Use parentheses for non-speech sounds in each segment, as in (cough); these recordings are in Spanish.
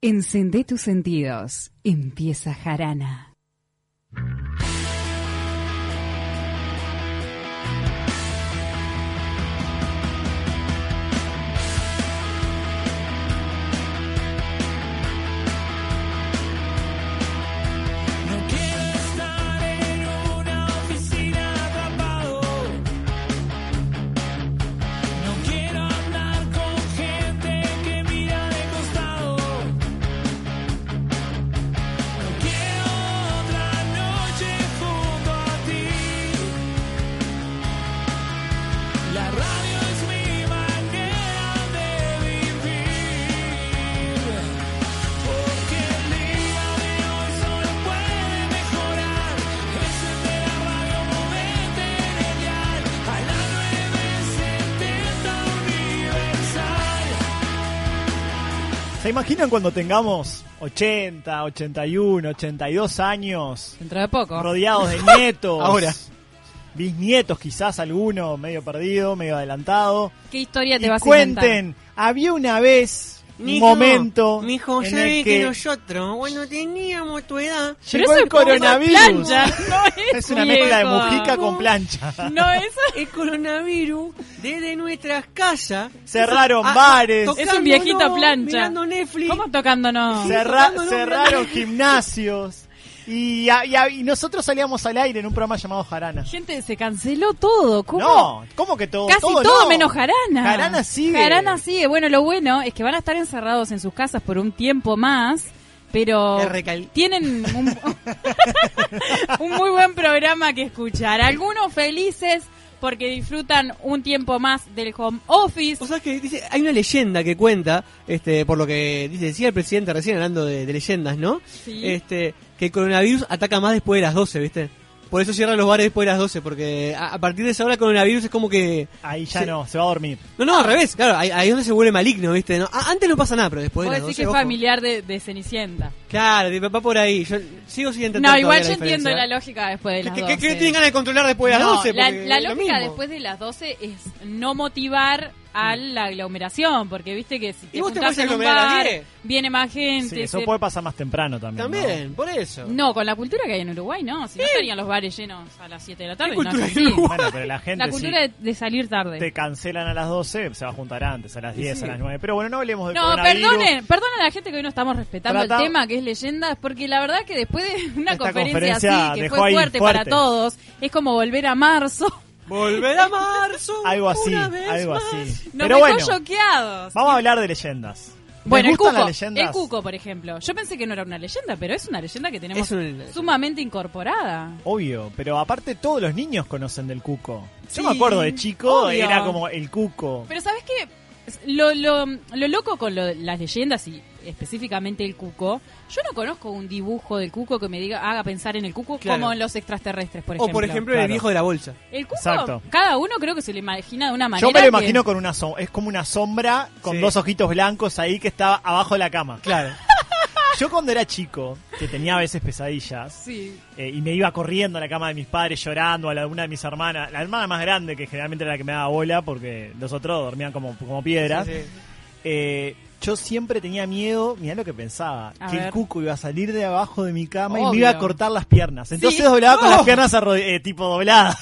Encendé tus sentidos. Empieza Jarana. Imaginan cuando tengamos 80, 81, 82 años, Dentro de poco. rodeados de (laughs) nietos? Ahora. Bisnietos quizás alguno, medio perdido, medio adelantado. ¿Qué historia te Y vas a inventar? cuenten, había una vez Mijo, momento Mijo, en ya el vi que que nosotros, bueno, teníamos tu edad. Pero llegó eso el es coronavirus. plancha, (laughs) no es, Es una mezcla de mujica con plancha. No, eso (laughs) El coronavirus, desde nuestras casas. Cerraron Ah, bares. tocándonos, Es un viejito plancha. Mirando Netflix. ¿Cómo tocándonos? Cerra- tocándonos cerraron gimnasios. Y, a- y a- y nosotros salíamos al aire en un programa llamado Jarana. Gente, se canceló todo. ¿Cómo? No, ¿cómo que todo? Casi todo, no. menos Jarana. Jarana sigue. Jarana sigue. Bueno, lo bueno es que van a estar encerrados en sus casas por un tiempo más, pero tienen un, (laughs) un muy buen programa que escuchar. Algunos felices porque disfrutan un tiempo más del home office. O sea que dice, hay una leyenda que cuenta, este, por lo que dice, decía el presidente recién hablando de, de leyendas, ¿no? Sí. Este, que el coronavirus ataca más después de las 12, ¿viste? Por eso cierran los bares después de las 12, porque a, a partir de esa hora el coronavirus es como que... Ahí ya Sí. no, se va a dormir. No, no, al revés, claro, ahí, ahí es donde se vuelve maligno, ¿viste? No, a- antes no pasa nada, pero después de las decir 12, que es ojo. familiar de, de Cenicienta. Claro, de papá por ahí. Yo sigo sin entender No, igual yo la entiendo la lógica después de ¿Qué, las qué, 12. qué tienen ganas de controlar después de las No, 12? la, la lógica después de las 12 es no motivar a la aglomeración, porque viste que si te ¿Y vos te en un a bar, 10? viene más gente. Sí, eso se- puede pasar más temprano también. ¿no? También, por eso. No, con la cultura que hay en Uruguay, no. Si no estarían los bares llenos a las 7 de la tarde. ¿Qué no es así. Bueno, pero la gente La cultura si de, salir tarde. te cancelan a las 12, se va a juntar antes, a las 10, sí. a las 9. Pero bueno, no hablemos de No, perdonen, perdonen a la gente que hoy no estamos respetando Trata- el tema que es leyendas, porque la verdad que después de una conferencia, conferencia así, que fue fuerte. para todos, es como volver a marzo. Volver a marzo. Algo así, una vez algo más. así. Nos Pero bueno, choqueados. vamos a hablar de leyendas. ¿Les Bueno, el cuco, las leyendas? el cuco, por ejemplo. Yo pensé que no era una leyenda, pero es una leyenda que tenemos sumamente incorporada. Obvio, pero aparte todos los niños conocen del cuco. Yo me acuerdo de chico, obvio. era como el cuco. Pero ¿sabes qué? Lo, lo, lo loco con lo- las leyendas y específicamente el cuco, yo no conozco un dibujo del cuco que me diga haga pensar en el cuco Claro. como en los extraterrestres, por O ejemplo. por ejemplo Claro. el viejo de la bolsa. El cuco, Exacto. cada uno creo que se lo imagina de una manera Yo me lo que- imagino con una sombra, es como una sombra con Sí. dos ojitos blancos ahí que estaba abajo de la cama. Claro. Yo cuando era chico, que tenía a veces pesadillas, Sí. eh, y me iba corriendo a la cama de mis padres llorando, a la de una de mis hermanas, la hermana más grande, que generalmente era la que me daba bola, porque los otros dormían como, como piedras, Sí, sí. eh, yo siempre tenía miedo, mirá lo que pensaba, A que el cuco iba a salir de abajo de mi cama y me iba a cortar las piernas. Entonces Sí. doblaba con ¡Oh! las piernas arro- eh, tipo dobladas.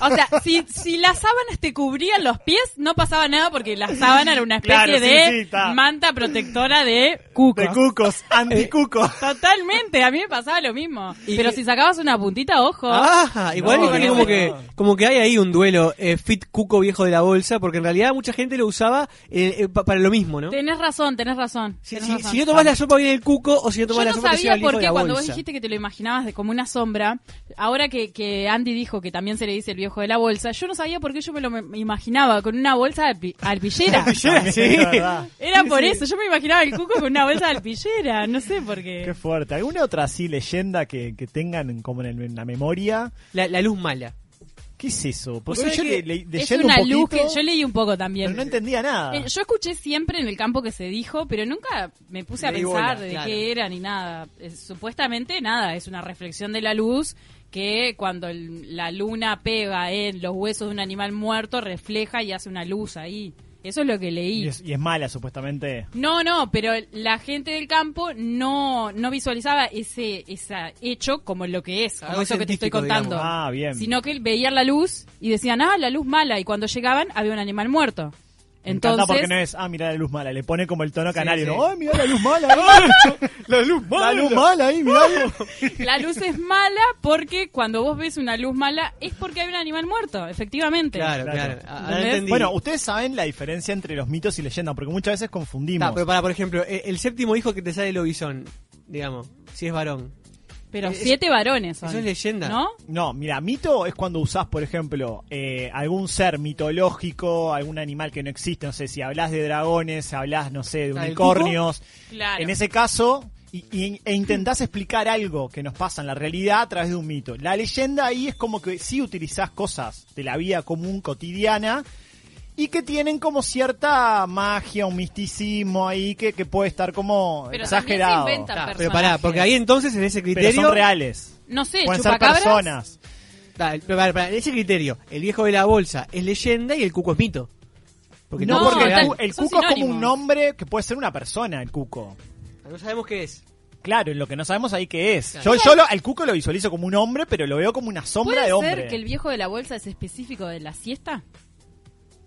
O sea, si, si las sábanas te cubrían los pies, no pasaba nada porque la sábana era una especie Claro, sí, de está. manta protectora de cuco. De cucos, (laughs) anticuco. Totalmente, a mí me pasaba lo mismo. Pero si sacabas una puntita, ojo. Ah, igual No, no, como no. que como que hay ahí un duelo eh, fit cuco viejo de la bolsa, porque en realidad mucha gente lo usaba eh, eh, pa- para lo mismo, ¿no? Tenés razón, tenés razón. Si, tenés si- razón. si no tomás la sopa viene el cuco o si no tomás Yo la no sopa te lleva sabía el viejo por de qué la cuando vos bolsa. dijiste que te lo imaginabas de como una sombra, ahora que, que Andy dijo que también se le dice dice el viejo de la bolsa, yo no sabía por qué yo me lo me imaginaba con una bolsa de alpi- alpillera. (laughs) Sí. (laughs) Era por eso, yo me imaginaba el cuco con una bolsa de alpillera, no sé por qué. Qué fuerte. ¿Alguna otra así leyenda que, que tengan como en, el- en la memoria? La, la luz mala. ¿Qué es eso? Porque ¿Vos sabés yo que le, le- Es una un luz que yo leí un poco también. pero no entendía nada. Eh, yo escuché siempre en el campo que se dijo, pero nunca me puse a pensar bola, de claro. qué era ni nada. Eh, supuestamente nada, es una reflexión de la luz que cuando el- la luna pega en los huesos de un animal muerto refleja y hace una luz ahí. Eso es lo que leí. Y es, y es mala, supuestamente. No, no, pero la gente del campo no, no visualizaba ese, ese hecho como lo que es, como Algo eso que te estoy contando. digamos. Ah, bien. Sino que veían la luz y decían, ah, la luz mala. Y cuando llegaban había un animal muerto. Me encanta Entonces, porque no es, ah, mira la luz mala, le pone como el tono canario, sí. ¿no? ¡Ay, mira la luz mala! ahí! (laughs) La luz (laughs) la luz mala ahí, (laughs) la luz es mala porque cuando vos ves una luz mala es porque hay un animal muerto, efectivamente. Claro, Claro. entendí. Bueno, ustedes saben la diferencia entre los mitos y leyendas, porque muchas veces confundimos. Ta, pero para, por ejemplo, el, el séptimo hijo que te sale lobizón, digamos, si es varón. Pero Es- siete varones son. eso es leyenda. ¿No? No, mira, mito es cuando usás, por ejemplo, eh, algún ser mitológico, algún animal que no existe, no sé, si hablas de dragones, hablas, no sé, de Ah, ¿el unicornios. Claro. En ese caso, y, y- e intentás explicar algo que nos pasa en la realidad a través de un mito. La leyenda ahí es como que sí utilizás cosas de la vida común, cotidiana, y que tienen como cierta magia, un misticismo ahí que, que puede estar como Pero exagerado. se inventan pero pará, porque ahí entonces en ese Pero criterio. son reales. No sé, Pueden ser personas. Ta, pero pará, pará, en ese criterio, el viejo de la bolsa es leyenda y el cuco es mito. Porque No, porque el, tal- cuco es como un nombre que puede ser una persona, el cuco. No sabemos qué es. Claro, lo que no sabemos ahí qué es. Claro. Yo, yo lo, el cuco lo visualizo como un hombre, pero lo veo como una sombra ¿Puede de hombre. ser que el viejo de la bolsa es específico de la siesta?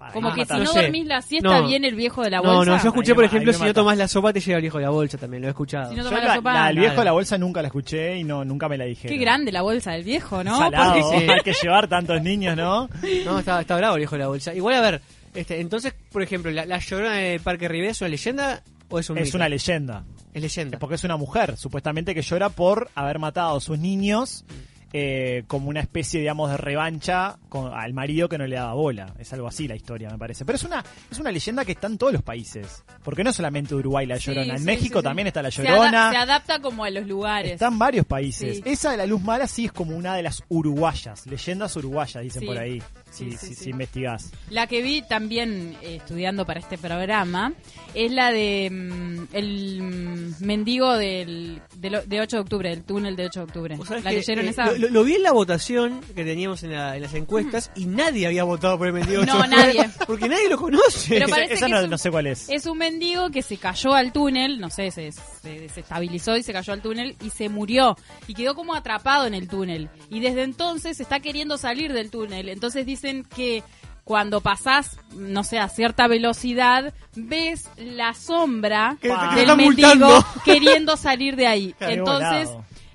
Para Como que si no No sé. dormís la siesta No. viene el viejo de la No, bolsa. no, yo escuché, Ahí por me- ejemplo, ahí me si no mata. tomás la sopa te llega el viejo de la bolsa también, lo he escuchado. Si no Yo tomás la, la sopa. la del viejo de la bolsa nunca la escuché y no nunca me la dije. Qué grande la bolsa del viejo, ¿no? Salado, Porque- (laughs) hay que llevar tantos niños, ¿no? No, está, está bravo el viejo de la bolsa. Igual, a ver, este, entonces, por ejemplo, ¿la, la llorona del Parque Rivera es una leyenda o es un Es mito? una leyenda. Es leyenda. Porque es una mujer, supuestamente que llora por haber matado a sus niños eh, como una especie, digamos, de revancha con, al marido que no le daba bola. Es algo así la historia, me parece. Pero es una, es una leyenda que está en todos los países. Porque no solamente Uruguay la Sí, llorona. en sí, México sí, también está la Se llorona. ada- Se, adapta como a los lugares. Está en varios países. Esa de la luz mala sí es como una de las uruguayas. Leyendas uruguayas, dicen por ahí. Si, Sí, sí, si- sí. si investigás. La que vi también eh, estudiando para este programa es la de mm, el mm, mendigo del, del- de 8 de octubre, del túnel de 8 de octubre. ¿Vos sabés ¿La que, leyeron eh, esa? Lo, lo- vi en la votación que teníamos en, la- en las encuestas y nadie había votado por el mendigo. No, nadie. (laughs) Porque nadie lo conoce. Pero Esa, parece esa que no, es un- no sé cuál es. Es un mendigo que se cayó al túnel, no sé, se, se desestabilizó y se cayó al túnel y se murió. Y quedó como atrapado en el túnel. Y desde entonces está queriendo salir del túnel. Entonces dicen que cuando pasás, no sé, a cierta velocidad, ves la sombra Que que del están mendigo queriendo salir de ahí. (laughs) Entonces,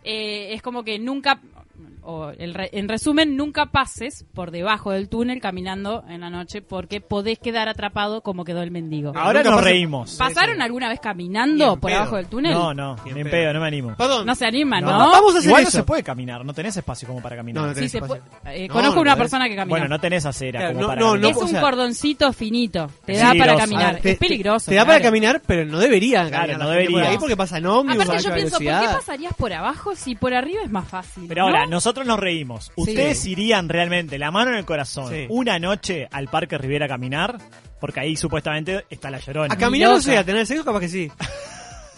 eh, es como que nunca, o el re- en resumen, nunca pases por debajo del túnel caminando en la noche porque podés quedar atrapado como quedó el mendigo. Ahora Nunca nos pasa- reímos. ¿Pasaron alguna vez caminando en por pedo. abajo del túnel? No, no, Ni en en pedo. no me animo. Perdón. No se animan, No, ¿no? vamos a hacer Igual no eso. se puede caminar, no tenés espacio como para caminar. No, no tenés se espacio. puede- eh, No, conozco no una persona que camina. Bueno, no tenés acera Claro, como no, para no, caminar. es o un sea- cordoncito finito. Te da para caminar. A ver, te- es peligroso. Te da para caminar, pero no deberían Claro, no por debería. ahí porque pasan ómnibus Aparte yo pienso, ¿por qué pasarías por abajo si por arriba es más fácil? Pero ahora, nosotros nos reímos. ¿Ustedes irían realmente, la mano en el corazón, Sí. una noche al Parque Rivera a caminar? Porque ahí supuestamente está la llorona. A caminar no sé, a tener sexo capaz que sí. (laughs)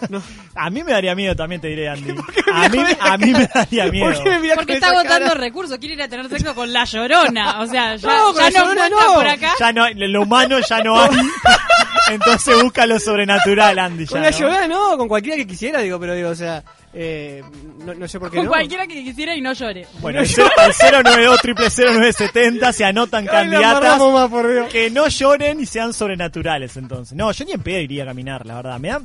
No. A mí me daría miedo también, te diré, Andy. (laughs) A mí, a mí me daría miedo. ¿Por qué me mirás Porque está agotando recursos, quiere ir a tener sexo con la llorona. O sea, ya No, no, ya no no. por acá. Ya no, lo humano ya no hay. (laughs) Entonces busca lo sobrenatural, Andy. Con ya, la ¿no? llorona no, con cualquiera que quisiera, digo, pero digo, o sea, eh, no, no sé por qué Con no. cualquiera que quisiera y no llore. Bueno, al cero- al 092 970 se anotan Ay, candidatas más, que no lloren y sean sobrenaturales entonces. No, yo ni en pedo iría a caminar, la verdad. Me da-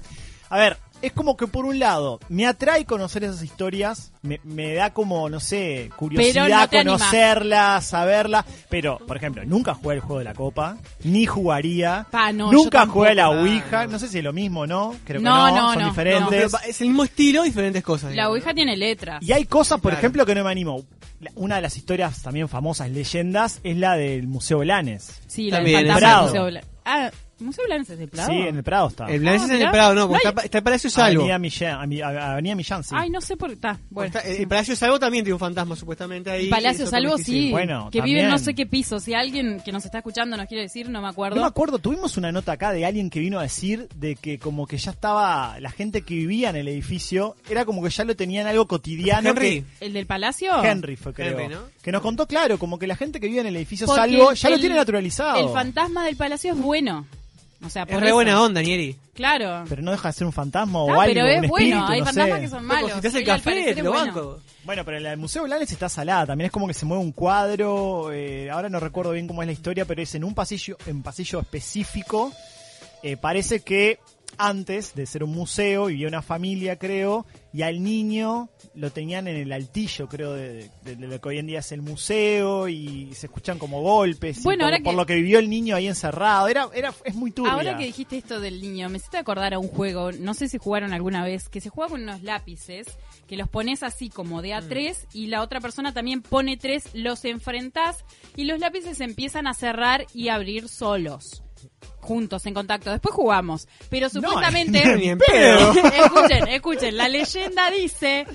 A ver, es como que por un lado me atrae conocer esas historias, me, me da como, no sé, curiosidad no conocerlas, saberlas. Pero, por ejemplo, nunca jugué el juego de la copa, ni jugaría. Pa, no, nunca jugué a la. Ouija, no sé si es lo mismo o no, creo que No, no, no, son no, No, diferentes. es el mismo estilo, diferentes cosas. La digamos. Ouija tiene letras. Y hay cosas, por Claro. ejemplo, que no me animo. una de las historias también famosas, leyendas, es la del Museo Blanes. Sí, la También, del fantasma del Museo Bla- Ah, ¿Museo Blanes es de Prado? Sí, en el Prado está. El Blanes Ah, es en el mirá. Prado, no, porque está, está el Palacio Salvo. Avenida Millán, Ami- Avenida Millán, sí. Ay, no sé por qué está. Bueno, Está- el Palacio Salvo también tiene un fantasma supuestamente ahí. El Palacio Salvo sí, Bueno, que vive en no también. sé qué piso. Si alguien que nos está escuchando nos quiere decir, no me acuerdo. No me acuerdo, tuvimos una nota acá de alguien que vino a decir de que como que ya estaba, la gente que vivía en el edificio, era como que ya lo tenían algo cotidiano. Henry. que- ¿El del Palacio? Henry fue, creo. Henry, ¿no? Que nos contó, claro, como que la gente que vive en el edificio Porque Salvo el- ya lo el- tiene naturalizado. El fantasma del Palacio es bueno. O sea, Es por re eso. buena onda, Nieri. Claro. Pero no deja de ser un fantasma o algo, pero un es bueno. Hay no fantasmas sé. que son malos. si te hace el café, te es lo bueno. banco. Bueno, pero la del Museo Blanes está salada, también es como que se mueve un cuadro, eh, ahora no recuerdo bien cómo es la historia, pero es en un pasillo, en un pasillo específico, eh, parece que antes de ser un museo vivía una familia, creo, y al niño lo tenían en el altillo, creo, de, de- de lo que hoy en día es el museo, y se escuchan como golpes, y Bueno, por, ahora por que- lo que vivió el niño ahí encerrado, era, era, es muy turbia. Ahora que dijiste esto del niño, me hiciste acordar a un juego, no sé si jugaron alguna vez, que se juega con unos lápices, que los pones así como de a Mm. tres y la otra persona también pone tres, los enfrentás y los lápices empiezan a cerrar y abrir solos. Juntos, en contacto. Después jugamos. Pero supuestamente... (laughs) ni en pedo. (laughs) escuchen, escuchen. La leyenda dice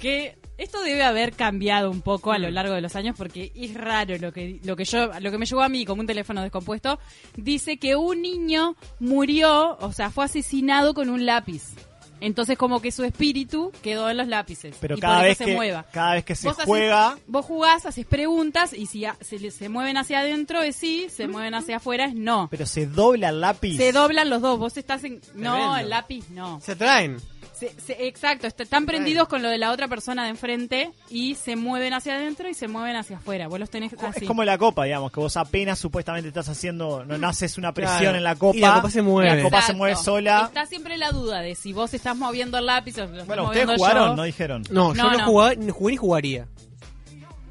que esto debe haber cambiado un poco a lo largo de los años porque es raro lo que lo que yo lo que me llegó a mí como un teléfono descompuesto dice que un niño murió, o sea, fue asesinado con un lápiz. Entonces como que su espíritu quedó en los lápices pero y cada por vez, eso se que, mueva. cada vez que se Vos haces- juega... vos jugás, haces preguntas y si a- se, se mueven hacia adentro es sí, se mueven hacia afuera es no. Pero se dobla el lápiz. Se doblan los dos, vos estás en... No, el lápiz no. Se atraen. Se- se- exacto, est- están prendidos con lo de la otra persona de enfrente y se mueven hacia adentro y se mueven hacia afuera. Vos los tenés así. Es como la copa, digamos, que vos apenas supuestamente estás haciendo, no, no haces una presión Claro. en la copa. Y la copa se mueve. La copa se mueve sola. Está siempre la duda de si vos estás moviendo el lápiz o lo estoy Bueno, ustedes moviendo jugaron, yo. no dijeron. No, yo No, no, ni jugué ni jugaría.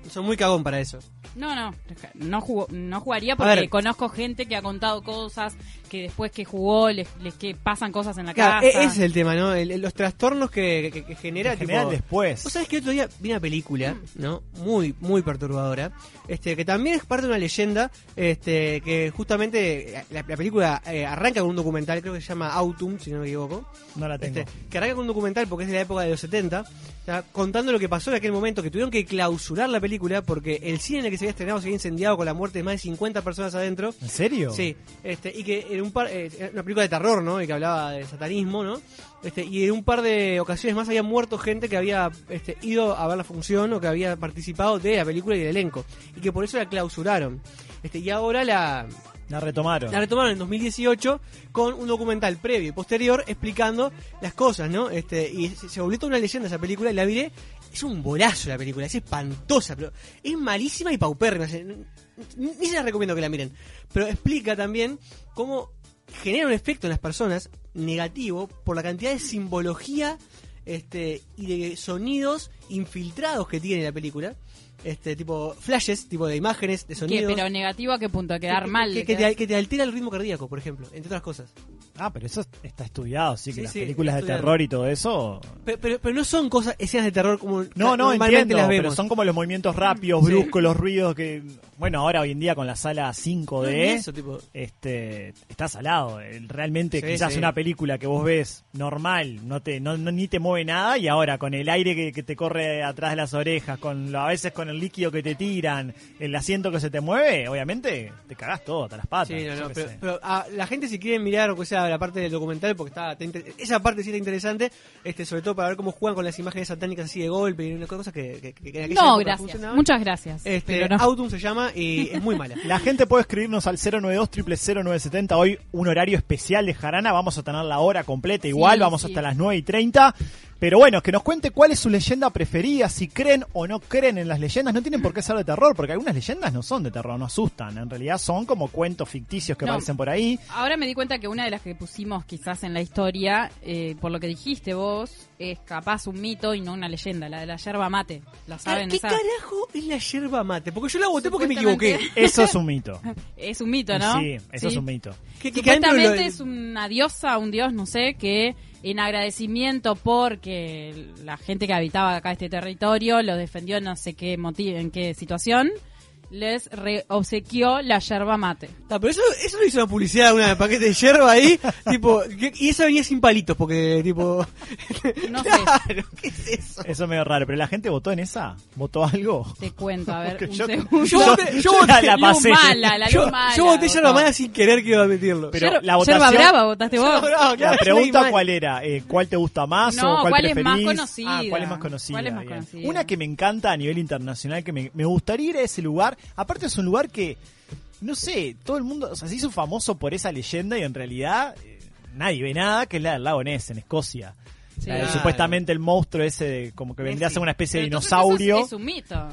Soy muy cagón para eso. No, no, no, jugó- no jugaría porque conozco gente que ha contado cosas que después que jugó les, les que pasan cosas en la Claro, e- casa. ese es el tema, ¿no? El- los trastornos que, que- que genera. En general tipo- después. Vos sabés que otro día vi una película, ¿no? Muy, muy perturbadora. Este, que también es parte de una leyenda. Este, que justamente la, la película eh, arranca con un documental, creo que se llama Autumn, si no me equivoco. No la tengo. Este, que arranca con un documental porque es de la época de los 70, está contando lo que pasó en aquel momento, que tuvieron que clausurar la película porque el cine en el que se había estrenado se había incendiado con la muerte de más de 50 personas adentro. ¿En serio? Sí, este, y que en un par, eh, una película de terror, ¿no? Y que hablaba de satanismo, ¿no? Este, y en un par de ocasiones más había muerto gente que había este, ido a ver la función o que había participado de la película y del elenco. Y que por eso la clausuraron. Este, y ahora la, La retomaron. la retomaron en 2018 con un documental previo y posterior explicando las cosas, ¿no? Este, y se, se volvió toda una leyenda esa película y la miré. Es un bolazo la película, es espantosa, pero es malísima y paupérrima. Ni se la recomiendo que la miren. Pero explica también cómo genera un efecto en las personas negativo por la cantidad de simbología este, y de sonidos infiltrados que tiene la película. Este, tipo flashes, tipo de imágenes, de ¿Qué? sonidos. Pero negativo a qué punto, a quedar Que- mal. Que, de que quedar- te, que te altera el ritmo cardíaco, por ejemplo, entre otras cosas. Ah, pero eso está estudiado, sí, que Sí, las sí, películas de estudiado. terror y todo eso. Pero, pero, pero no son cosas, escenas de terror como No, no, entiendo, las pero vemos. son como los movimientos rápidos, bruscos, los ruidos que... Bueno, ahora hoy en día con la sala No 5D, es eso, tipo, este, está salado. Realmente quizás una película que vos ves normal, no te, no, no- ni te mueve nada, y ahora con el aire que, que te corre atrás de las orejas, con lo- a veces con el líquido que te tiran, el asiento que se te mueve, obviamente te cagás todo, hasta las patas. Sí, no, no, pero, sé. pero a la gente si quiere mirar o sea la parte del documental porque está, está esa parte sí está interesante, este sobre todo para ver cómo juegan con las imágenes satánicas así de golpe y una cosa que, que- que aquella No, gracias. funcionaban. Muchas gracias. Este, no. Autumn se llama y es muy mala. La gente puede escribirnos al 092 0970 Hoy un horario especial de Jarana. Vamos a tener la hora completa igual. vamos sí. hasta las 9 y 30. Pero bueno, que nos cuente cuál es su leyenda preferida. Si creen o no creen en las leyendas. No tienen por qué ser de terror. Porque algunas leyendas no son de terror, no asustan. En realidad son como cuentos ficticios que No. aparecen por ahí. Ahora me di cuenta que una de las que pusimos quizás en la historia, eh, por lo que dijiste vos, es capaz un mito y no una leyenda, la de la yerba mate. ¿La saben? ¿Qué esa? carajo es la yerba mate? Porque yo la voté porque me equivoqué. (laughs) Eso es un mito. (laughs) Es un mito, ¿no? Sí, eso es un mito. ¿Qué- qué- Supuestamente es una diosa, un dios, no sé, que en agradecimiento porque la gente que habitaba acá este territorio lo defendió en no sé qué motivo, en qué situación, les re- obsequió la yerba mate. Ah, pero eso, eso lo hizo una publicidad, una paquete de yerba ahí, (laughs) tipo, que- y esa venía sin palitos, porque, tipo... No (laughs) sé. Claro, ¿qué es eso? Eso es medio raro, pero la gente votó en esa, votó algo. Te cuento, a ver, un yo- segundo. Yo voté, yo voté, la luz pasé. mala, la luz yo, mala. yo voté yerba mala sin querer que iba a meterlo. Pero Yerba- la votación- Yerba brava votaste vos. La pregunta cuál era, eh, ¿cuál te gusta más No, o cuál, ¿cuál es más preferís? conocida? Ah, ¿cuál es más conocida? ¿Cuál es más conocida? Una que me encanta a nivel internacional, que me, me gustaría ir a ese lugar. Aparte es un lugar que, no sé, todo el mundo, o sea, se hizo famoso por esa leyenda y en realidad eh, nadie ve nada, que es la del lago Ness en Escocia. Sí. Claro. supuestamente el monstruo ese, de, como que vendría a ser una especie de Pero dinosaurio. Es, es un mito.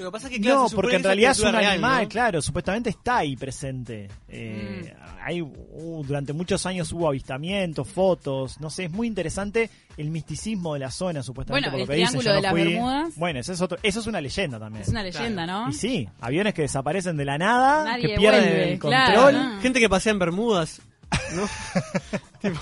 Lo que pasa es que, claro, no, se porque en realidad es un real, animal, ¿no? claro, supuestamente está ahí presente. Eh, Mm. hay, uh, durante muchos años hubo avistamientos, fotos, no sé, es muy interesante el misticismo de la zona, supuestamente. Bueno, por lo el que dicen, Triángulo yo de no las fui. Bermudas. Bueno, eso es, otro, eso es una leyenda también. Es una leyenda, ¿no? Y sí, aviones que desaparecen de la nada, Nadie que pierden vuelve, el claro, control. ¿no? Gente que pasea en Bermudas. ¿no? (laughs)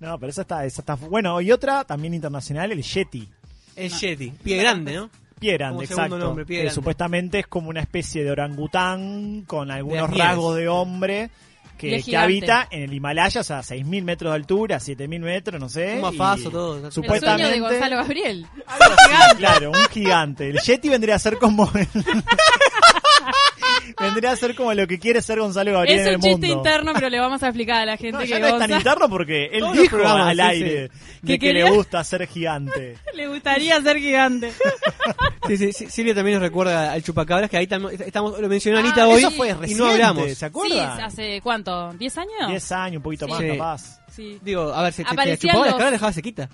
No, pero esa está, esa está. Bueno, y otra también internacional, el Yeti. El Yeti. Pie grande, ¿no? Pie grande, Como exacto. nombre, grande. supuestamente es como una especie de orangután con algunos rasgos de hombre que, habita en el Himalaya, o sea, a 6.000 metros de altura, 7.000 metros, no sé. Un mafazo, todo. El El Supuestamente. sueño de Gonzalo Gabriel. (laughs) Claro, un gigante. El Yeti vendría a ser como. Vendría a ser como lo que quiere ser Gonzalo Gabriel Es en el un chiste mundo. interno, pero le vamos a explicar a la gente No, que ya no es tan interno porque él Todos dijo programas, al sí, aire sí. de Que que, le gusta ser gigante. (laughs) le gustaría ser gigante. (laughs) Sí, sí, sí, Silvia también nos recuerda al chupacabras, que ahí tam- estamos, lo mencionó Ah, Anita hoy Eso fue y reciente, no hablamos. ¿se Sí, acuerdan? hace cuánto, ¿10 años? 10 años, un poquito Sí. más Sí. capaz. Sí. Digo, a ver, se, te- te chupaba las los- cabras, dejaba sequita.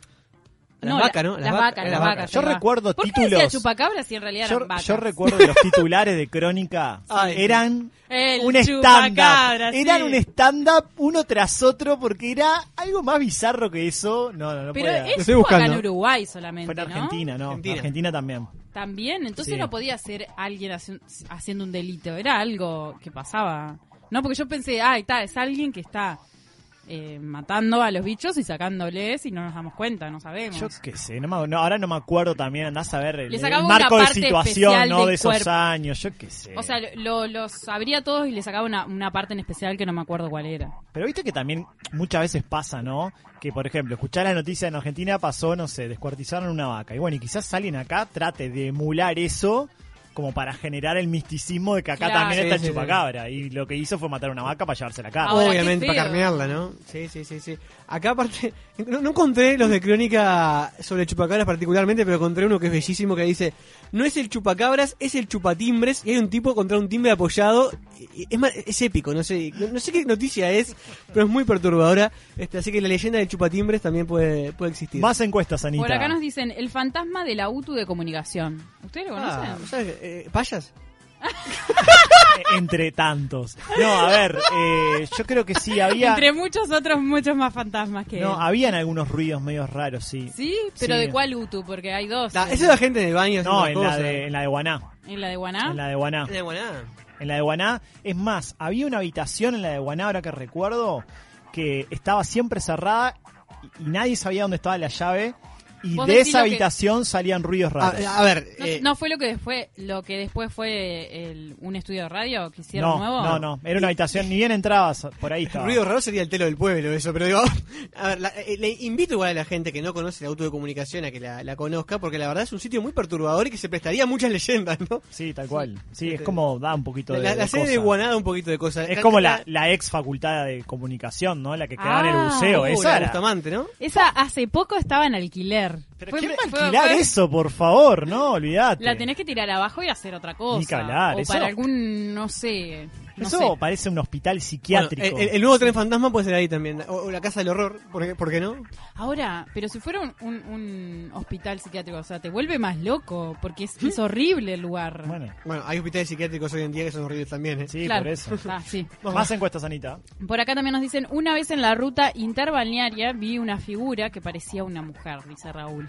Las No, vacas, la- ¿no? Las vaca- vacas, las vacas. Yo recuerdo ¿Por qué títulos- decía chupacabras si en realidad Yo, eran vacas? yo recuerdo los (laughs) titulares de Crónica Ay, eran El un stand-up. sí. Eran un stand-up uno tras otro porque era algo más bizarro que eso. No, no, no Pero podía. estoy fue acá en. Uruguay solamente, Fue en. Argentina, ¿no? Argentina. Argentina, también. También, entonces Sí. no podía ser alguien haci- haciendo un delito, era algo que pasaba. No, porque yo pensé, ah, está, es alguien que está eh, matando a los bichos y sacándoles y no nos damos cuenta, no sabemos. Yo qué sé, no me- no, ahora no me acuerdo también, andás a ver el, marco de situación, ¿no? De esos cuerpo. años, yo qué sé. O sea, lo- los abría todos y le sacaba una, una parte en especial que no me acuerdo cuál era. Pero viste que también muchas veces pasa, ¿no? Que, por ejemplo, escuchar la noticia en Argentina pasó, no sé, descuartizaron una vaca. Y bueno, y quizás alguien acá trate de emular eso como para generar el misticismo de que acá Claro. también Sí, está el sí, sí. chupacabra. Y lo que hizo fue matar una vaca para llevársela acá. Ahora, qué Obviamente, feo. para carnearla, ¿no? Sí, sí, sí, sí. Acá aparte, no, no encontré los de crónica sobre chupacabras particularmente, pero encontré uno que es bellísimo que dice, no es el chupacabras, es el chupatimbres, y hay un tipo contra un timbre apoyado, es, ma- es épico, no sé, no, no sé qué noticia es, pero es muy perturbadora, este, así que la leyenda del chupatimbres también puede, puede existir. Más encuestas, Anita. Por acá nos dicen el fantasma de la UTU de comunicación. ¿Ustedes lo conocen? Ah, ¿sabes? Eh, ¿Payas? (laughs) Entre tantos. No, a ver, eh, yo creo que sí, había... Entre muchos otros, muchos más fantasmas que No, él. habían algunos ruidos medio raros, sí. ¿Sí? ¿Pero Sí. de cuál UTU? Porque hay dos. Ah, eh, eso es la gente en el baño No, en la, de, en la de Guaná. ¿En la de Guaná? En la de Guaná. En la de Guaná. En la de Guaná. Es más, había una habitación en la de Guaná, ahora que recuerdo, que estaba siempre cerrada y, y nadie sabía dónde estaba la llave. Y de esa que- habitación salían ruidos raros. A, a ver, No, eh, no fue lo que después, lo que después fue el- un estudio de radio que hicieron no, nuevo? no, no. Era una habitación, ni bien entrabas, por ahí estaba. Ruido raro sería el telo del pueblo, eso, pero digo, (laughs) a ver, la- eh, le invito igual a la gente que no conoce la auto de comunicación a que la, la conozca, porque la verdad es un sitio muy perturbador y que se prestaría a muchas leyendas, ¿no? Sí, tal cual. Sí, es como da un poquito La, de. la- la de sede de cosa. Guaná da un poquito de cosas. Es como la, la ex facultad de comunicación, ¿no? La que quedaba en el Ah. buceo. Uh, Esa la era. Bustamante, ¿no? Esa hace poco estaba en alquiler. Pero Fue- ¿quién va a fue- alquilar fue- eso, por favor? No, olvídate. La tenés que tirar abajo y hacer otra cosa. Ni que hablar, o eso- para algún, no sé. No Eso sé. parece un hospital Bueno, psiquiátrico. el, el nuevo tren fantasma puede ser ahí también. O, o la casa del horror, ¿por qué, por qué no? Ahora, pero si fuera un, un- un hospital psiquiátrico, o sea, te vuelve más loco, porque es, es horrible el lugar. Bueno, Bueno, hay hospitales psiquiátricos hoy en día que son horribles también, ¿eh? sí, Claro. por eso. Ah, sí. Más encuestas, Anita. Por acá también nos dicen, una vez en la ruta interbalnearia vi una figura que parecía una mujer, dice Raúl.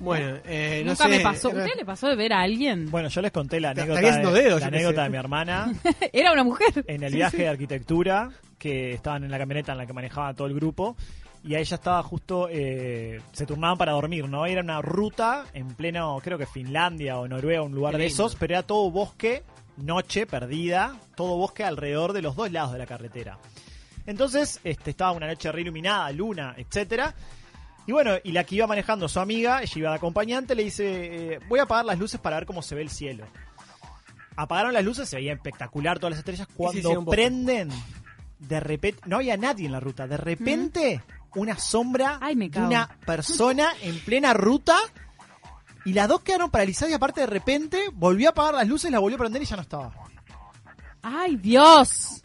Bueno, eh, no Nunca sé. me pasó. ¿A era- ¿Usted le pasó de ver a alguien? Bueno, yo les conté la anécdota, de, dedos, la anécdota de mi hermana (laughs) Era una mujer. en el viaje de arquitectura, que estaban en la camioneta en la que manejaba todo el grupo. y a ella estaba justo, eh, se turnaban para dormir, ¿no? Era una ruta en pleno, creo que Finlandia o Noruega, un lugar Qué de lindo. esos, pero era todo bosque, noche perdida, todo bosque alrededor de los dos lados de la carretera. Entonces, este, estaba una noche re iluminada, luna, etcétera. Y bueno, y la que iba manejando su amiga, ella iba de acompañante, le dice, eh, voy a apagar las luces para ver cómo se ve el cielo. Apagaron las luces, se veía espectacular todas las estrellas. Cuando prenden, de repente, no había nadie en la ruta, de repente una sombra Ay, me de cago. una persona en plena ruta y las dos quedaron paralizadas y aparte de repente volvió a apagar las luces, la volvió a prender y ya no estaba. ¡Ay, Dios!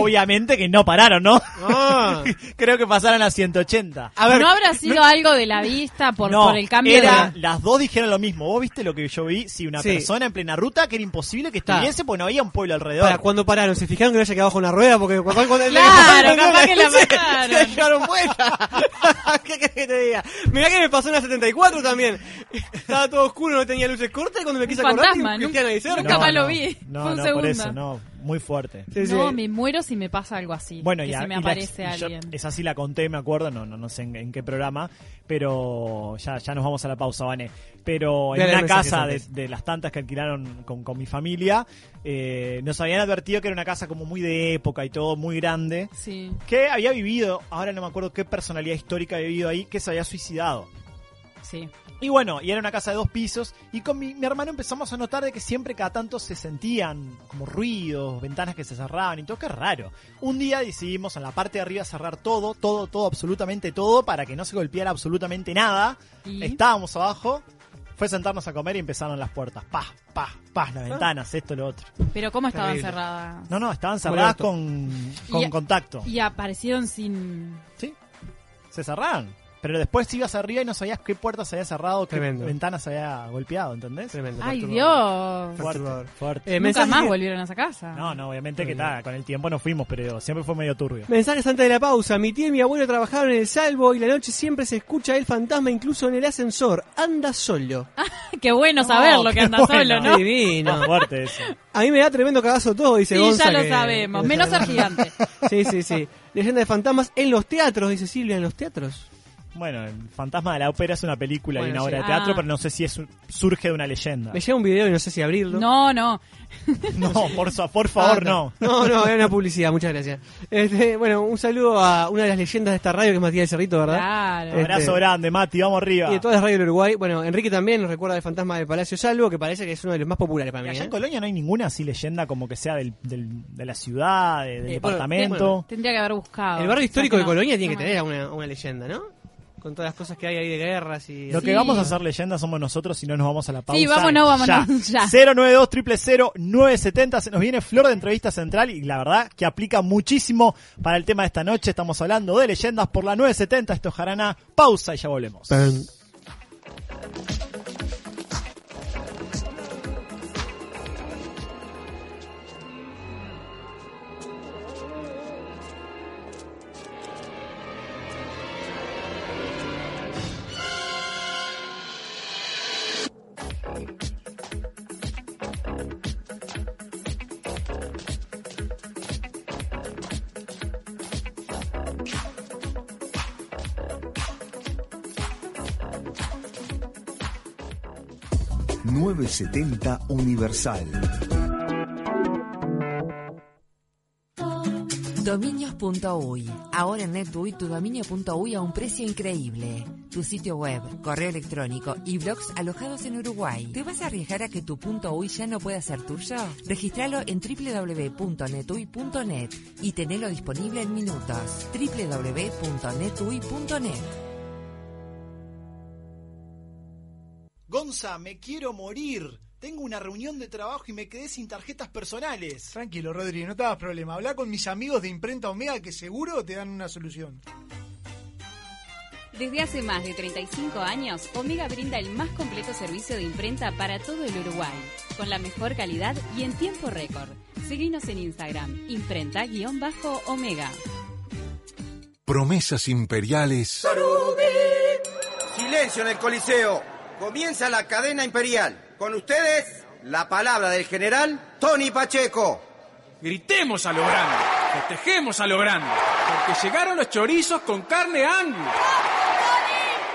Obviamente que no pararon, ¿no? Ah. Creo que pasaron a 180. A ver, ¿No habrá sido algo de la vista por, no, por el cambio era, de... las dos dijeron lo mismo. ¿Vos viste lo que yo vi? Sí, una Sí. persona en plena ruta que era imposible que estuviese porque no había un pueblo alrededor. para, cuando pararon, ¿se fijaron que no haya quedado bajo una rueda? Porque cuando, cuando Claro, capaz que la mataron. Se llevaron vuelta. ¿Qué querés que te diga? Mirá que me pasó en la 74 también. Estaba todo oscuro, no tenía luces cortas y cuando me quise Un acordar, fantasma, ahí cerca. nunca más lo vi. No, Fue un no, segundo. por eso, no. Muy fuerte. Sí, sí. No, me muero si me pasa algo así. Bueno, que ya, se me y la- aparece y yo- alguien. esa sí la conté, me acuerdo, no, no, no sé en, en qué programa, pero ya, ya nos vamos a la pausa, Vané. Pero en a leer una casa de las tantas que alquilaron con, con mi familia, eh, nos habían advertido que era una casa como muy de época y todo, muy grande, Sí. que había vivido, ahora no me acuerdo qué personalidad histórica había vivido ahí, que se había suicidado. Sí. Y bueno, y era una casa de dos pisos. Y con mi, mi hermano empezamos a notar de que siempre cada tanto se sentían como ruidos, ventanas que se cerraban y todo, qué raro. Un día decidimos en la parte de arriba cerrar todo, todo, todo, absolutamente todo, para que no se golpeara absolutamente nada. ¿Y? Estábamos abajo, fue sentarnos a comer y empezaron las puertas. Pa, pa, pa, las ventanas, esto, lo otro. Pero ¿cómo estaban Terrible. cerradas? No, no, estaban cerradas con, con Y- contacto. Y aparecieron sin... Sí, se cerraron. Pero después ibas arriba y no sabías qué puertas se había cerrado, qué Tremendo. ventanas se había golpeado, ¿entendés? Tremendo. ¡Ay. Dios! Fuerte, fuerte. Eh, Nunca mensajes más volvieron a esa casa. No, no, obviamente que está, con el tiempo nos fuimos, pero siempre fue medio turbio. Mensajes antes de la pausa. Mi tía y mi abuelo trabajaron en el salvo y la noche siempre se escucha el fantasma incluso en el ascensor. Anda solo. (laughs) Qué bueno saberlo qué que anda bueno. solo, ¿no? Divino. No, (laughs) fuerte eso. A mí me da tremendo cagazo todo, dice Sí, Gonza, ya lo que- sabemos. que- Menos ser gigante. (laughs) Sí, sí, sí. Leyenda de fantasmas en los teatros, dice Silvia, en los teatros. Bueno, el Fantasma de la Ópera es una película y una obra sí. de teatro, Ah. pero no sé si es un- surge de una leyenda. Me llega un video y no sé si abrirlo. No, no. (laughs) No, por, por favor, Ah, no. No, no, era una publicidad, muchas gracias. Este, bueno, un saludo a una de las leyendas de esta radio que es Matías del Cerrito, ¿verdad? Claro. Eh, Abrazo Este- grande, Mati, vamos arriba. Y de todas las radios del Uruguay. Bueno, Enrique también nos recuerda del fantasma del Palacio Salvo, que parece que es uno de los más populares para Y mí. allá ¿eh? en Colonia no hay ninguna así leyenda como que sea del, del- de la ciudad, de- del Eh, departamento. bueno, Tendría que haber buscado. El barrio histórico O de Colonia tiene no que tener una, una leyenda, ¿no? Con todas las cosas que hay ahí de guerras y... Lo que Sí. vamos a hacer leyenda somos nosotros si no nos vamos a la pausa. Sí, vámonos, vámonos, ya. 092 000 970 se nos viene Flor de entrevista central y la verdad que aplica muchísimo para el tema de esta noche. Estamos hablando de leyendas por la 970. Esto es Jarana. Pausa y ya volvemos. ...970 Universal. Dominios.uy. Ahora en NetUI tu dominio.uy a un precio increíble. Tu sitio web, correo electrónico y blogs alojados en Uruguay. ¿Te vas a arriesgar a que tu .uy ya no pueda ser tuyo? Registralo en www.netui.net y tenelo disponible en minutos. www.netui.net. Gonza, me quiero morir. Tengo una reunión de trabajo y me quedé sin tarjetas personales. Tranquilo, Rodri, no te hagas problema. Habla con mis amigos de Imprenta Omega que seguro te dan una solución. Desde hace más de 35 años, Omega brinda el más completo servicio de imprenta para todo el Uruguay, con la mejor calidad y en tiempo récord. Seguinos en Instagram, imprenta-omega. Promesas imperiales Silencio en el Coliseo. Comienza la cadena imperial. Con ustedes, la palabra del general Tony Pacheco. Gritemos a lo grande. Festejemos a lo grande, porque llegaron los chorizos con carne angus.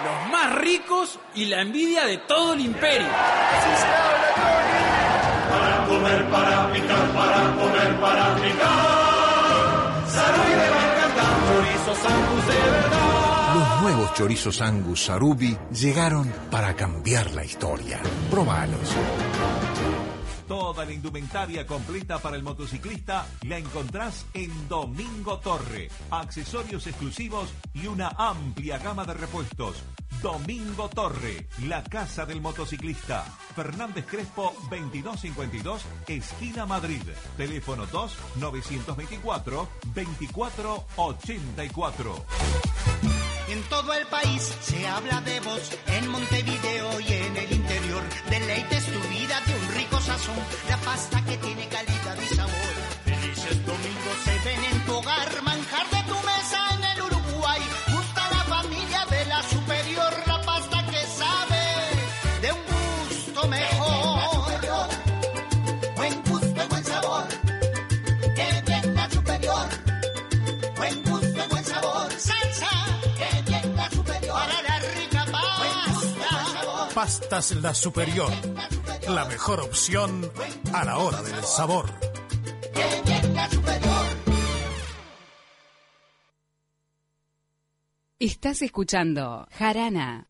Los más ricos y la envidia de todo el imperio. Para comer, para picar, para comer, para picar. De Barcantán, chorizos angus de verdad. Nuevos chorizos Angus Sarubi llegaron para cambiar la historia. Probalos. Toda la indumentaria completa para el motociclista la encontrás en Domingo Torre. Accesorios exclusivos y una amplia gama de repuestos. Domingo Torre, la casa del motociclista. Fernández Crespo 2252, esquina Madrid. Teléfono 2 924 2484. En todo el país se habla de vos, en Montevideo y en el interior. Deleites tu vida de un rico sazón, la pasta que tiene calidad Pastas La Superior. La mejor opción a la hora del sabor. Estás escuchando Jarana.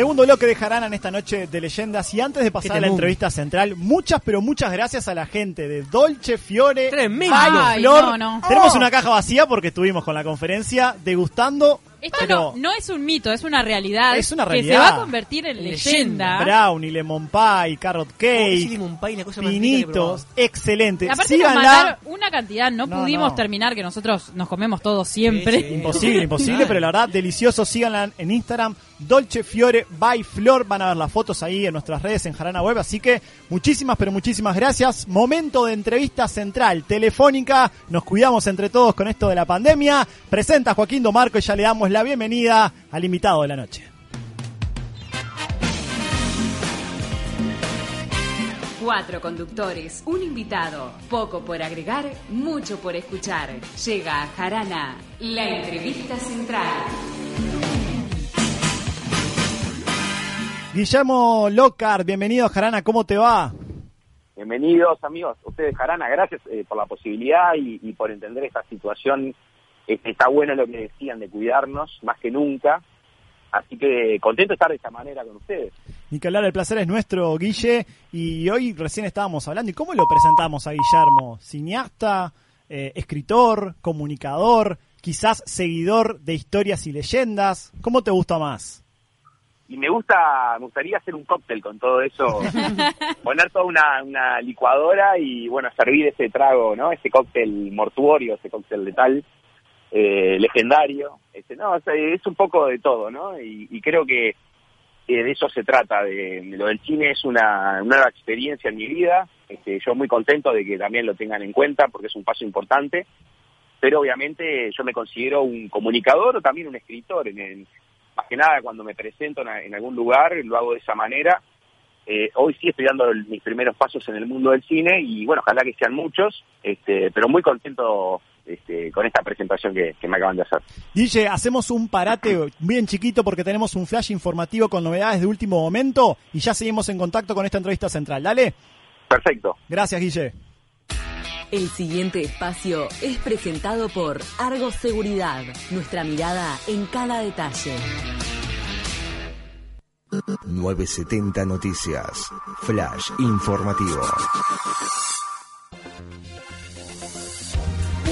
Segundo bloque de Jarana en esta noche de leyendas. Y antes de pasar a la entrevista central, muchas, pero muchas gracias a la gente de Dolce Fiore. Tremendo. Ay, Flor. no, no. Tenemos Oh. una caja vacía porque estuvimos con la conferencia degustando. Esto pero no, no es un mito, es una realidad. Es una Que realidad. se va a convertir en leyenda. brownie, lemon pie, carrot Oh, cake, lemon pie, la cosa que pinitos, excelente. Aparte nos Síganla. mandaron una cantidad, no, No, pudimos no. terminar, que nosotros nos comemos todo siempre. Imposible, imposible, pero la verdad, delicioso. Síganla en Instagram, Dolce Fiore by Flor. Van a ver las fotos ahí en nuestras redes en Jarana Web. Así que muchísimas, pero muchísimas gracias. Momento de entrevista central, telefónica. Nos cuidamos entre todos con esto de la pandemia. Presenta Joaquín Domarco y ya le damos la bienvenida al invitado de la noche. Cuatro conductores, un invitado, poco por agregar, mucho por escuchar. Llega a Jarana, la entrevista central. Guillermo Locar, bienvenido a Jarana, ¿cómo te va? Bienvenidos amigos, ustedes Jarana, gracias eh, por la posibilidad y, y por entender esta situación. Este, está bueno lo que decían de cuidarnos, más que nunca. Así que contento de estar de esta manera con ustedes. Ni que hablar, el placer es nuestro, Guille. Y hoy recién estábamos hablando. ¿Y cómo lo presentamos a Guillermo? Cineasta, eh, escritor, comunicador, quizás seguidor de historias y leyendas. ¿Cómo te gusta más? Y me gusta, me gustaría hacer un cóctel con todo eso, (laughs) poner toda una, una licuadora y bueno, servir ese trago, ¿no? Ese cóctel mortuorio, ese cóctel letal, eh, legendario. Este, no, o sea, es un poco de todo, ¿no? Y, y creo que eh, de eso se trata. De, de lo del cine es una, una nueva experiencia en mi vida. Este, yo muy contento de que también lo tengan en cuenta porque es un paso importante. pero obviamente yo me considero un comunicador o también un escritor. En, en- más que nada cuando me presento en, algún lugar lo hago de esa manera. Eh, hoy sí estoy dando mis primeros pasos en el mundo del cine y bueno, ojalá que sean muchos, este, pero muy contento este, con esta presentación que, que me acaban de hacer. Guille, hacemos un parate bien chiquito porque tenemos un flash informativo con novedades de último momento y ya seguimos en contacto con esta entrevista central. Dale. Perfecto. Gracias, Guille. El siguiente espacio es presentado por Argos Seguridad, nuestra mirada en cada detalle. 970 Noticias. Flash informativo.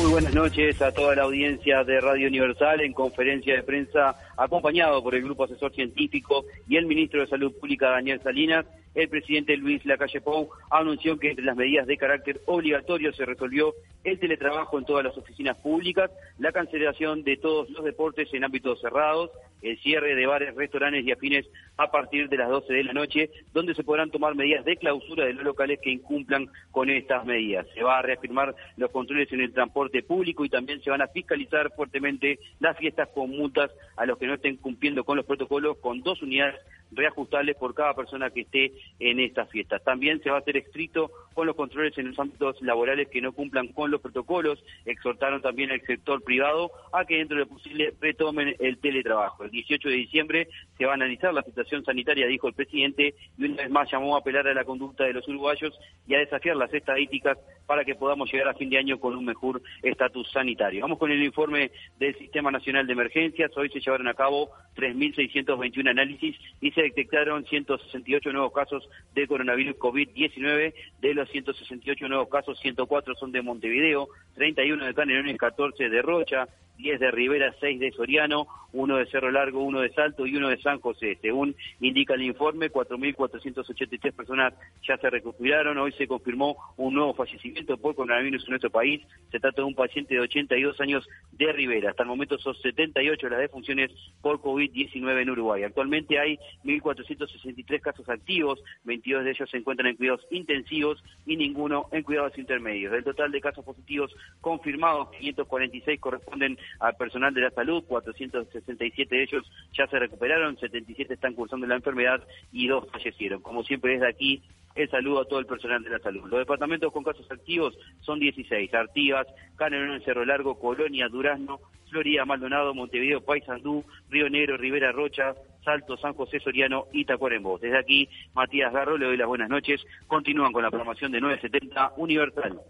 Muy buenas noches a toda la audiencia de Radio Universal en conferencia de prensa acompañado por el Grupo Asesor Científico y el Ministro de Salud Pública Daniel Salinas. El presidente Luis Lacalle Pou anunció que entre las medidas de carácter obligatorio se resolvió el teletrabajo en todas las oficinas públicas, la cancelación de todos los deportes en ámbitos cerrados, el cierre de bares, restaurantes y afines a partir de las 12 de la noche, donde se podrán tomar medidas de clausura de los locales que incumplan con estas medidas. Se va a reafirmar los controles en el transporte público y también se van a fiscalizar fuertemente las fiestas con multas a los que no estén cumpliendo con los protocolos con dos unidades reajustables por cada persona que esté en estas fiestas. También se va a hacer estricto con los controles en los ámbitos laborales que no cumplan con los protocolos. Exhortaron también al sector privado a que dentro de posible retomen el teletrabajo. El 18 de diciembre se va a analizar la situación sanitaria, dijo el presidente, y una vez más llamó a apelar a la conducta de los uruguayos y a desafiar las estadísticas para que podamos llegar a fin de año con un mejor estatus sanitario. Vamos con el informe del Sistema Nacional de Emergencias. Hoy se llevaron a cabo 3.621 análisis y se detectaron 168 nuevos casos de coronavirus COVID-19. De los 168 nuevos casos, 104 son de Montevideo, 31 de Canelones, 14 de Rocha, 10 de Rivera, 6 de Soriano, uno de Cerro Largo, uno de Salto y uno de San José. Según indica el informe, 4.483 personas ya se recuperaron. Hoy se confirmó un nuevo fallecimiento por coronavirus en nuestro país. Se trata de un paciente de 82 años de Rivera. Hasta el momento son 78 las defunciones por COVID-19 en Uruguay. Actualmente hay 1.463 casos activos, 22 de ellos se encuentran en cuidados intensivos y ninguno en cuidados intermedios. Del total de casos positivos confirmados, 546 corresponden al personal de la salud, 467 de ellos ya se recuperaron, 77 están cursando la enfermedad y dos fallecieron. Como siempre desde aquí, el saludo a todo el personal de la salud. Los departamentos con casos activos son 16, Artigas, Canelones, Cerro Largo, Colonia, Durazno, Florida, Maldonado, Montevideo, Paysandú, Río Negro, Rivera Rocha, Salto, San José Soriano y Tacuarembó. Desde aquí, Matías Garro, le doy las buenas noches. Continúan con la programación de 970 Universal.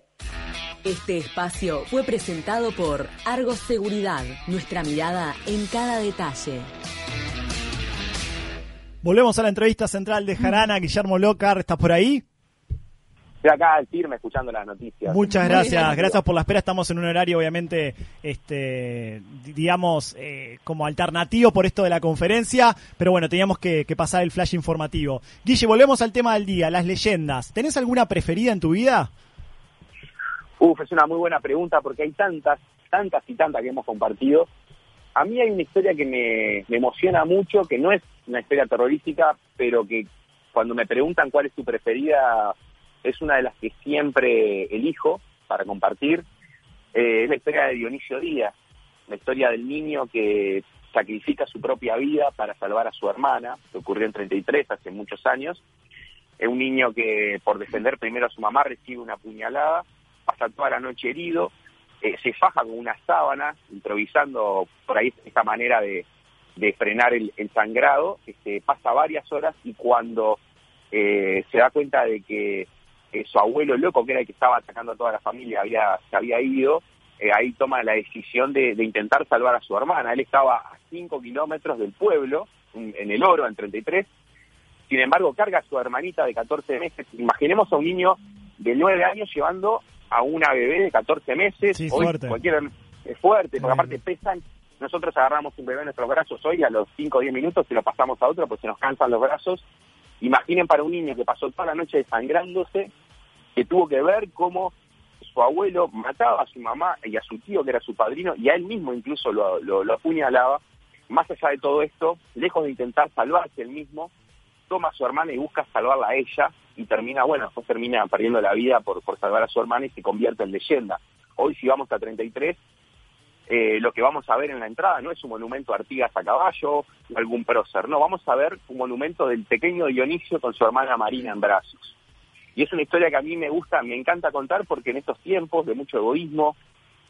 Este espacio fue presentado por Argos Seguridad, nuestra mirada en cada detalle. Volvemos a la entrevista central de Jarana. Guillermo Locar, ¿estás por ahí? Estoy acá al firme escuchando las noticias. Muchas gracias, gracias por la espera. Estamos en un horario, obviamente, este, di- digamos, eh, como alternativo por esto de la conferencia, pero bueno, teníamos que, que pasar el flash informativo. Guille, volvemos al tema del día, las leyendas. ¿Tenés alguna preferida en tu vida? Uf, es una muy buena pregunta porque hay tantas, tantas y tantas que hemos compartido. A mí hay una historia que me, me emociona mucho, que no es una historia terrorística, pero que cuando me preguntan cuál es tu preferida, es una de las que siempre elijo para compartir. Eh, es la historia de Dionisio Díaz, la historia del niño que sacrifica su propia vida para salvar a su hermana, que ocurrió en 33, hace muchos años. Es un niño que por defender primero a su mamá recibe una puñalada, pasa toda la noche herido, eh, se faja con una sábana, improvisando por ahí esta manera de, de frenar el, el sangrado, este, pasa varias horas y cuando eh, se da cuenta de que eh, su abuelo loco, que era el que estaba atacando a toda la familia, había, se había ido, eh, ahí toma la decisión de, de intentar salvar a su hermana. Él estaba a 5 kilómetros del pueblo, en, el oro, en 33, sin embargo carga a su hermanita de 14 meses. Imaginemos a un niño de 9 años llevando a una bebé de 14 meses. Sí, Hoy fuerte. cualquiera es fuerte, porque aparte pesan. Nosotros agarramos un bebé en nuestros brazos hoy a los 5 o 10 minutos y lo pasamos a otro, pues se nos cansan los brazos. Imaginen para un niño que pasó toda la noche desangrándose, que tuvo que ver cómo su abuelo mataba a su mamá y a su tío, que era su padrino, y a él mismo incluso lo, lo, lo apuñalaba. Más allá de todo esto, lejos de intentar salvarse él mismo, toma a su hermana y busca salvarla a ella y termina, bueno, después termina perdiendo la vida por, por salvar a su hermana y se convierte en leyenda. Hoy si vamos a 33, eh, lo que vamos a ver en la entrada no es un monumento a Artigas a caballo o algún prócer, no, vamos a ver un monumento del pequeño Dionisio con su hermana Marina en brazos. Y es una historia que a mí me gusta, me encanta contar porque en estos tiempos de mucho egoísmo,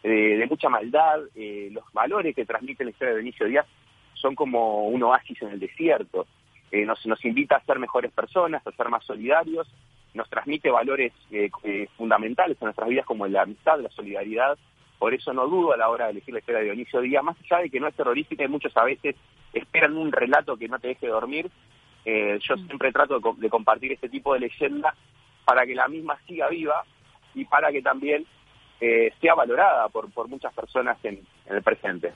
eh, de mucha maldad, eh, los valores que transmite la historia de Dionisio Díaz son como un oasis en el desierto. Eh, nos, nos invita a ser mejores personas, a ser más solidarios, nos transmite valores fundamentales en nuestras vidas como la amistad, la solidaridad. Por eso no dudo a la hora de elegir la historia de Dionisio Díaz, más allá de que no es terrorífica y muchos a veces esperan un relato que no te deje dormir. eh, yo siempre trato de, co- de compartir este tipo de leyenda para que la misma siga viva y para que también eh, sea valorada por, por muchas personas en, en el presente.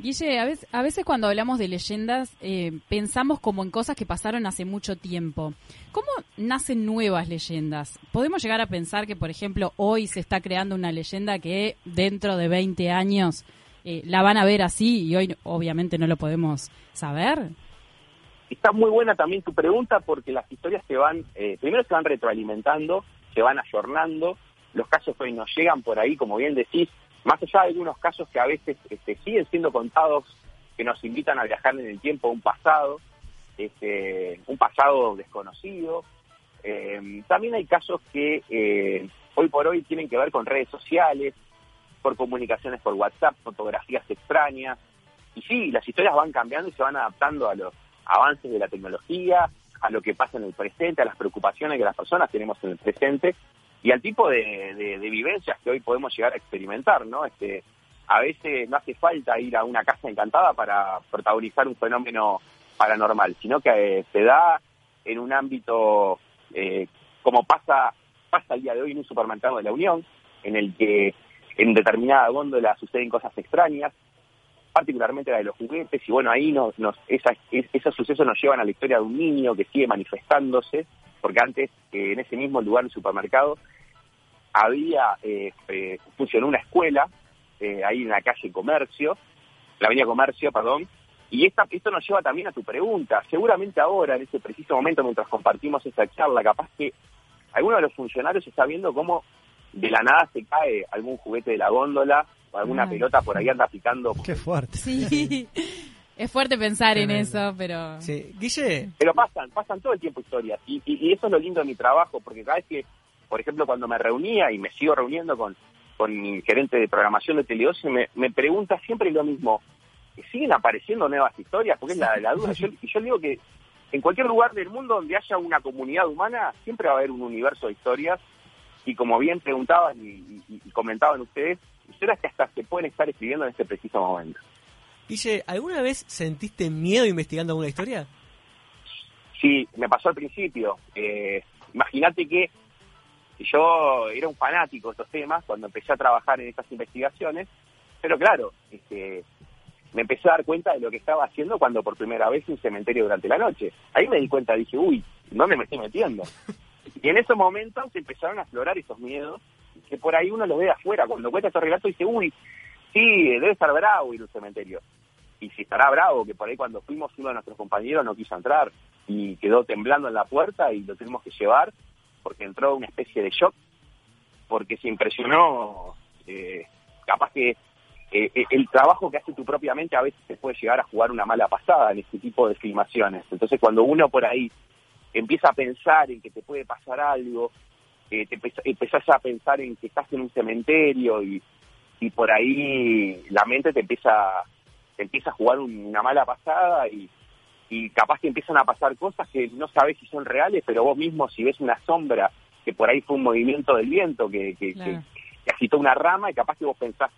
Guille, a veces, a veces cuando hablamos de leyendas eh, pensamos como en cosas que pasaron hace mucho tiempo. ¿Cómo nacen nuevas leyendas? ¿Podemos llegar a pensar que, por ejemplo, hoy se está creando una leyenda que dentro de 20 años eh, la van a ver así y hoy obviamente no lo podemos saber? Está muy buena también tu pregunta porque las historias se van, eh, primero se van retroalimentando, se van ayornando, los casos hoy nos llegan por ahí, como bien decís, más allá de algunos casos que a veces este, siguen siendo contados, que nos invitan a viajar en el tiempo a un pasado, este, un pasado desconocido. Eh, también hay casos que eh, hoy por hoy tienen que ver con redes sociales, por comunicaciones por WhatsApp, fotografías extrañas. Y sí, las historias van cambiando y se van adaptando a los avances de la tecnología, a lo que pasa en el presente, a las preocupaciones que las personas tenemos en el presente y al tipo de, de- vivencias que hoy podemos llegar a experimentar, ¿no? Este, a veces no hace falta ir a una casa encantada para protagonizar un fenómeno paranormal, sino que eh, se da en un ámbito eh, como pasa pasa el día de hoy en un supermercado de la Unión, en el que en determinada góndola suceden cosas extrañas, particularmente la de los juguetes, y bueno, ahí nos, nos esas, es- esos sucesos nos llevan a la historia de un niño que sigue manifestándose, porque antes eh, en ese mismo lugar del supermercado había, eh, eh, funcionó una escuela, eh, ahí en la calle Comercio, la avenida Comercio, perdón, y esta, esto nos lleva también a tu pregunta. Seguramente ahora, en este preciso momento, mientras compartimos esta charla, capaz que alguno de los funcionarios está viendo cómo de la nada se cae algún juguete de la góndola o alguna Ay. pelota por ahí anda picando. Qué fuerte. Sí, (laughs) (laughs) es fuerte pensar en eso, pero... Guille. Pero pasan, pasan todo el tiempo historias. Y, y- y eso es lo lindo de mi trabajo, porque cada vez que, por ejemplo, cuando me reunía y me sigo reuniendo con, con mi gerente de programación de Teleoce, me, me pregunta siempre lo mismo. ¿Siguen apareciendo nuevas historias? Porque es la, la duda. Yo, y yo digo que en cualquier lugar del mundo donde haya una comunidad humana, siempre va a haber un universo de historias. Y como bien preguntaban y, y- y comentaban ustedes, historias que hasta se pueden estar escribiendo en este preciso momento. Guille, ¿alguna vez sentiste miedo investigando alguna historia? Sí, me pasó al principio. Eh, Imagínate que yo era un fanático de estos temas cuando empecé a trabajar en estas investigaciones, pero claro, este, me empecé a dar cuenta de lo que estaba haciendo cuando por primera vez a un cementerio durante la noche. Ahí me di cuenta, dije, uy, ¿dónde me estoy metiendo? Y en esos momentos empezaron a aflorar esos miedos, que por ahí uno los ve afuera. Cuando cuenta estos relatos dice, uy, sí, debe estar bravo ir a un cementerio. Y si estará bravo, que por ahí cuando fuimos uno de nuestros compañeros no quiso entrar y quedó temblando en la puerta y lo tuvimos que llevar porque entró una especie de shock, porque se impresionó, eh, capaz que eh, eh, el trabajo que hace tu propia mente a veces te puede llegar a jugar una mala pasada en este tipo de filmaciones. Entonces cuando uno por ahí empieza a pensar en que te puede pasar algo, eh, te empe- empezás a pensar en que estás en un cementerio y, y por ahí la mente te empieza, te empieza a jugar un- una mala pasada y, y capaz que empiezan a pasar cosas que no sabes si son reales, pero vos mismo si ves una sombra, que por ahí fue un movimiento del viento que, que, que- que agitó una rama y capaz que vos pensás,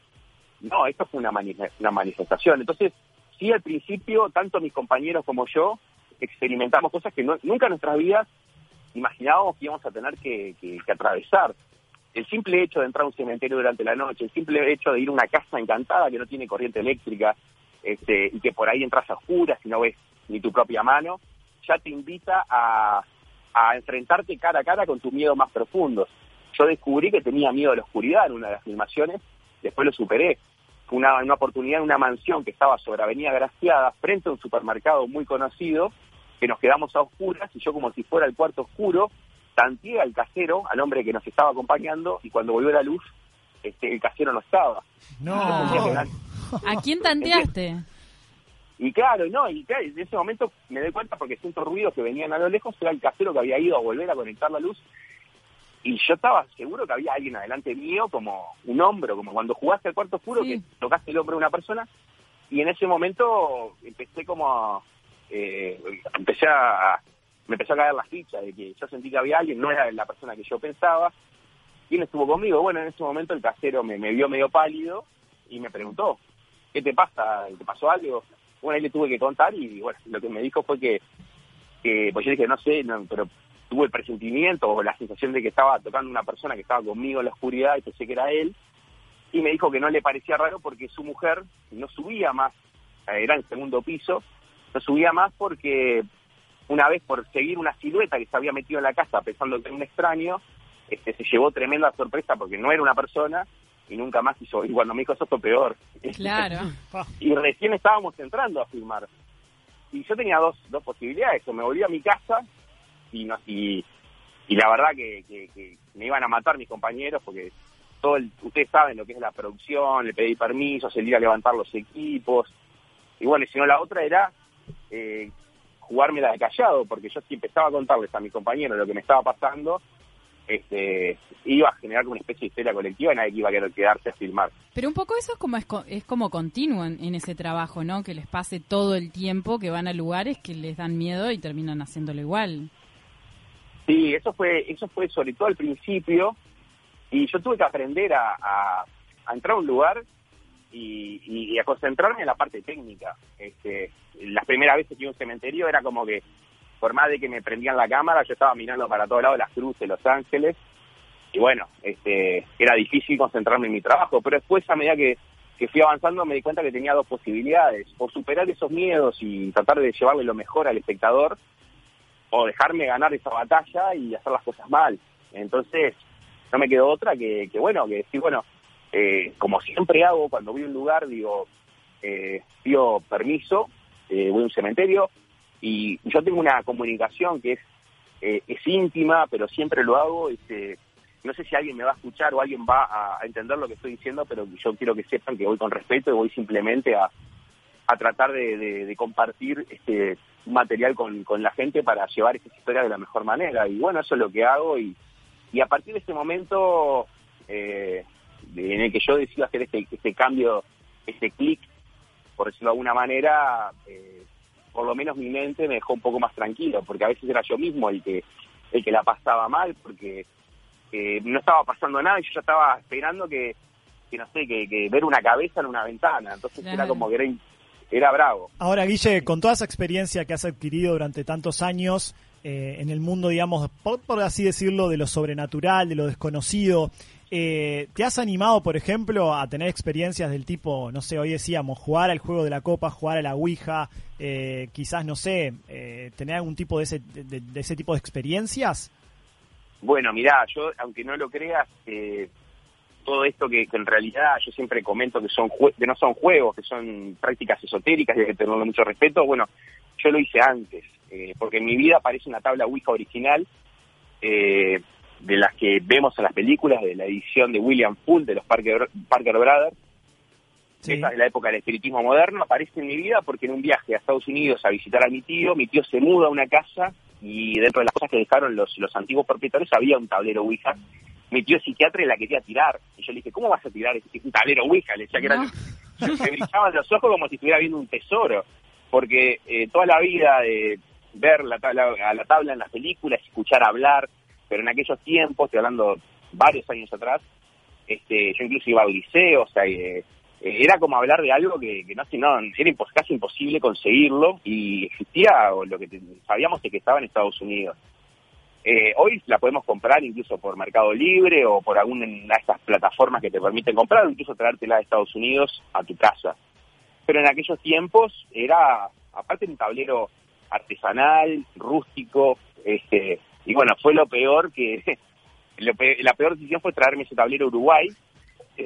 no, esto fue una, mani- una manifestación. Entonces, sí, al principio, tanto mis compañeros como yo experimentamos cosas que no- nunca en nuestras vidas imaginábamos que íbamos a tener que, que- que atravesar. El simple hecho de entrar a un cementerio durante la noche, el simple hecho de ir a una casa encantada que no tiene corriente eléctrica este, y que por ahí entras a oscuras y no ves ni tu propia mano, ya te invita a, a enfrentarte cara a cara con tus miedos más profundos. Yo descubrí que tenía miedo a la oscuridad en una de las filmaciones, después lo superé. Fue una, una oportunidad en una mansión que estaba sobre Avenida Graciada, frente a un supermercado muy conocido, que nos quedamos a oscuras y yo como si fuera el cuarto oscuro, tanteé al casero, al hombre que nos estaba acompañando, y cuando volvió la luz, este, el casero no estaba. No. ¿A quién tanteaste? Y claro, no, y claro, en ese momento me doy cuenta porque siento ruidos que venían a lo lejos, era el casero que había ido a volver a conectar la luz. Y yo estaba seguro que había alguien adelante mío, como un hombro, como cuando jugaste al cuarto oscuro, que tocaste el hombro de una persona. Y en ese momento empecé como, eh, empecé a, me empezó a caer la ficha de que yo sentí que había alguien, no era la persona que yo pensaba. ¿Quién estuvo conmigo? Bueno, en ese momento el casero me, me vio medio pálido y me preguntó, ¿qué te pasa? ¿Te pasó algo? Bueno, ahí le tuve que contar y bueno, lo que me dijo fue que, que pues yo dije, no sé, no, pero tuve el presentimiento o la sensación de que estaba tocando una persona que estaba conmigo en la oscuridad y pensé que era él. Y me dijo que no le parecía raro porque su mujer no subía más, era el segundo piso, no subía más porque una vez por seguir una silueta que se había metido en la casa pensando que era un extraño, este, se llevó tremenda sorpresa porque no era una persona y nunca más hizo. Y cuando me dijo eso fue peor. (laughs) Claro. y recién estábamos entrando a filmar. Y yo tenía dos, dos posibilidades, o me volví a mi casa y no y, y la verdad que, que, que me iban a matar mis compañeros porque todo el, ustedes saben lo que es la producción, le pedí permisos, el ir a levantar los equipos. Y bueno, si no la otra era eh, jugármela de callado, porque yo si empezaba a contarles a mis compañeros lo que me estaba pasando, este, iba a generar como una especie de histeria colectiva y nadie iba a querer quedarse a filmar. Pero un poco eso es como es, es como continuo en, en ese trabajo, ¿no? Que les pase todo el tiempo, que van a lugares que les dan miedo y terminan haciéndolo igual. Sí, eso fue, eso fue sobre todo al principio, y yo tuve que aprender a, a- a entrar a un lugar y a concentrarme en la parte técnica. Este, las primeras veces que iba a un cementerio era como que, por más de que me prendían la cámara, yo estaba mirando para todos lados las cruces, Los Ángeles, y bueno, este, era difícil concentrarme en mi trabajo, pero después a medida que, que fui avanzando me di cuenta que tenía dos posibilidades, o superar esos miedos y tratar de llevarle lo mejor al espectador, o dejarme ganar esa batalla y hacer las cosas mal. Entonces, no me quedó otra que, que bueno, que decir, bueno, eh, como siempre hago cuando voy a un lugar, digo, eh, pido permiso, eh, voy a un cementerio, y yo tengo una comunicación que es, eh, es íntima, pero siempre lo hago, este, no sé si alguien me va a escuchar o alguien va a, entender lo que estoy diciendo, pero yo quiero que sepan que voy con respeto y voy simplemente a, a tratar de, de- compartir este material con, con la gente para llevar esta historia de la mejor manera. Y bueno, eso es lo que hago y, y a partir de este momento eh, en el que yo decido hacer este, este cambio, este clic, por decirlo de alguna manera, eh, por lo menos mi mente me dejó un poco más tranquilo, porque a veces era yo mismo el que el que la pasaba mal, porque eh, no estaba pasando nada y yo ya estaba esperando que, que no sé, que, que ver una cabeza en una ventana. Entonces era como que era, era bravo. Ahora, Guille, con toda esa experiencia que has adquirido durante tantos años eh, en el mundo, digamos, por, por así decirlo, de lo sobrenatural, de lo desconocido, eh, ¿te has animado, por ejemplo, a tener experiencias del tipo, no sé, hoy decíamos, jugar al juego de la copa, jugar a la Ouija, eh, quizás, no sé, eh, tener algún tipo de ese, tipo de experiencias? Bueno, mirá, yo, aunque no lo creas, eh, todo esto que, en realidad yo siempre comento que son que no son juegos, que son prácticas esotéricas y hay que tenerle mucho respeto, bueno, yo lo hice antes, eh, porque en mi vida aparece una tabla Ouija original eh, de las que vemos en las películas, de la edición de William Full, de los Parker, Parker Brothers, esa es la época del espiritismo moderno, aparece en mi vida porque en un viaje a Estados Unidos a visitar a mi tío, mi tío se muda a una casa y dentro de las cosas que dejaron los, los antiguos propietarios había un tablero Ouija. Mi tío es psiquiatra y la quería tirar. Y yo le dije, ¿cómo vas a tirar ese- un tablero Ouija? Le decía que era... (laughs) Me brillaban los ojos como si estuviera viendo un tesoro. Porque eh, toda la vida de ver la tabla, a la tabla en las películas, escuchar hablar, pero en aquellos tiempos, estoy hablando varios años atrás, este, yo incluso iba al liceo, o sea, eh, eh, era como hablar de algo que, que no no, era casi imposible conseguirlo y existía o lo que sabíamos de que estaba en Estados Unidos. Eh, hoy la podemos comprar incluso por Mercado Libre o por alguna de estas plataformas que te permiten comprar incluso traértela de Estados Unidos a tu casa. Pero en aquellos tiempos era, aparte, un tablero artesanal, rústico, este, y bueno, fue lo peor que, (laughs) lo pe- la peor decisión fue traerme ese tablero a Uruguay,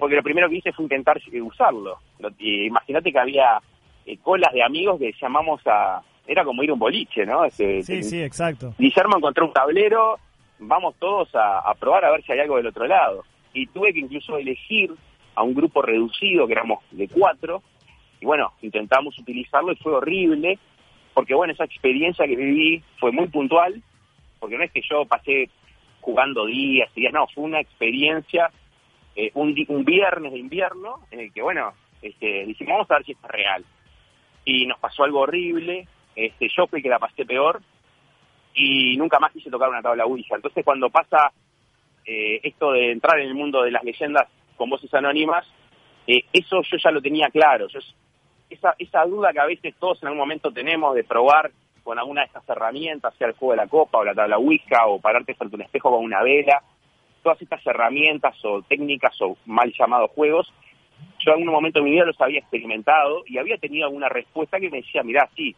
porque lo primero que hice fue intentar eh, usarlo. Imagínate que había eh, colas de amigos que llamamos a, era como ir a un boliche, ¿no? Este, Sí, sí, exacto. Guillermo encontró un tablero, vamos todos a, a probar a ver si hay algo del otro lado. Y tuve que incluso elegir a un grupo reducido, que éramos de cuatro, y bueno, intentamos utilizarlo y fue horrible, porque bueno, esa experiencia que viví fue muy puntual, porque no es que yo pasé jugando días y días, no, fue una experiencia, eh, un, un viernes de invierno, en el que bueno, este, dijimos, vamos a ver si esto es real. Y nos pasó algo horrible, este, yo fui que la pasé peor, y nunca más quise tocar una tabla Ouija. Entonces cuando pasa eh, esto de entrar en el mundo de las leyendas con voces anónimas, eh, eso yo ya lo tenía claro. Yo, esa, esa duda que a veces todos en algún momento tenemos de probar con alguna de estas herramientas, sea el juego de la copa o la tabla Ouija o pararte frente a un espejo con una vela, todas estas herramientas o técnicas o mal llamados juegos, yo en algún momento de mi vida los había experimentado y había tenido alguna respuesta que me decía, mirá, sí,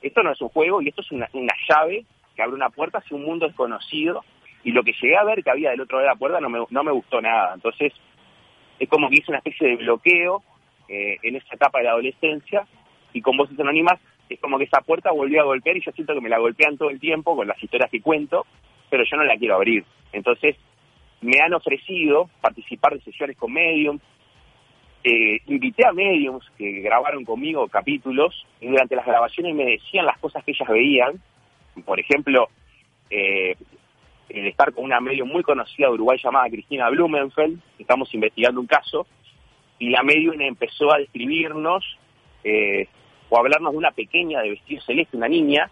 esto no es un juego y esto es una, una llave que abre una puerta hacia un mundo desconocido y lo que llegué a ver que había del otro lado de la puerta no me, no me gustó nada. Entonces, es como que hice una especie de bloqueo eh, en esa etapa de la adolescencia y con voces anónimas es como que esa puerta volvió a golpear y yo siento que me la golpean todo el tiempo con las historias que cuento, pero yo no la quiero abrir. Entonces, me han ofrecido participar de sesiones con mediums, eh, invité a mediums que grabaron conmigo capítulos y durante las grabaciones me decían las cosas que ellas veían. Por ejemplo, eh, el estar con una medium muy conocida de Uruguay llamada Cristina Blumenfeld, estamos investigando un caso, y la medium empezó a describirnos eh, o hablarnos de una pequeña de vestido celeste, una niña,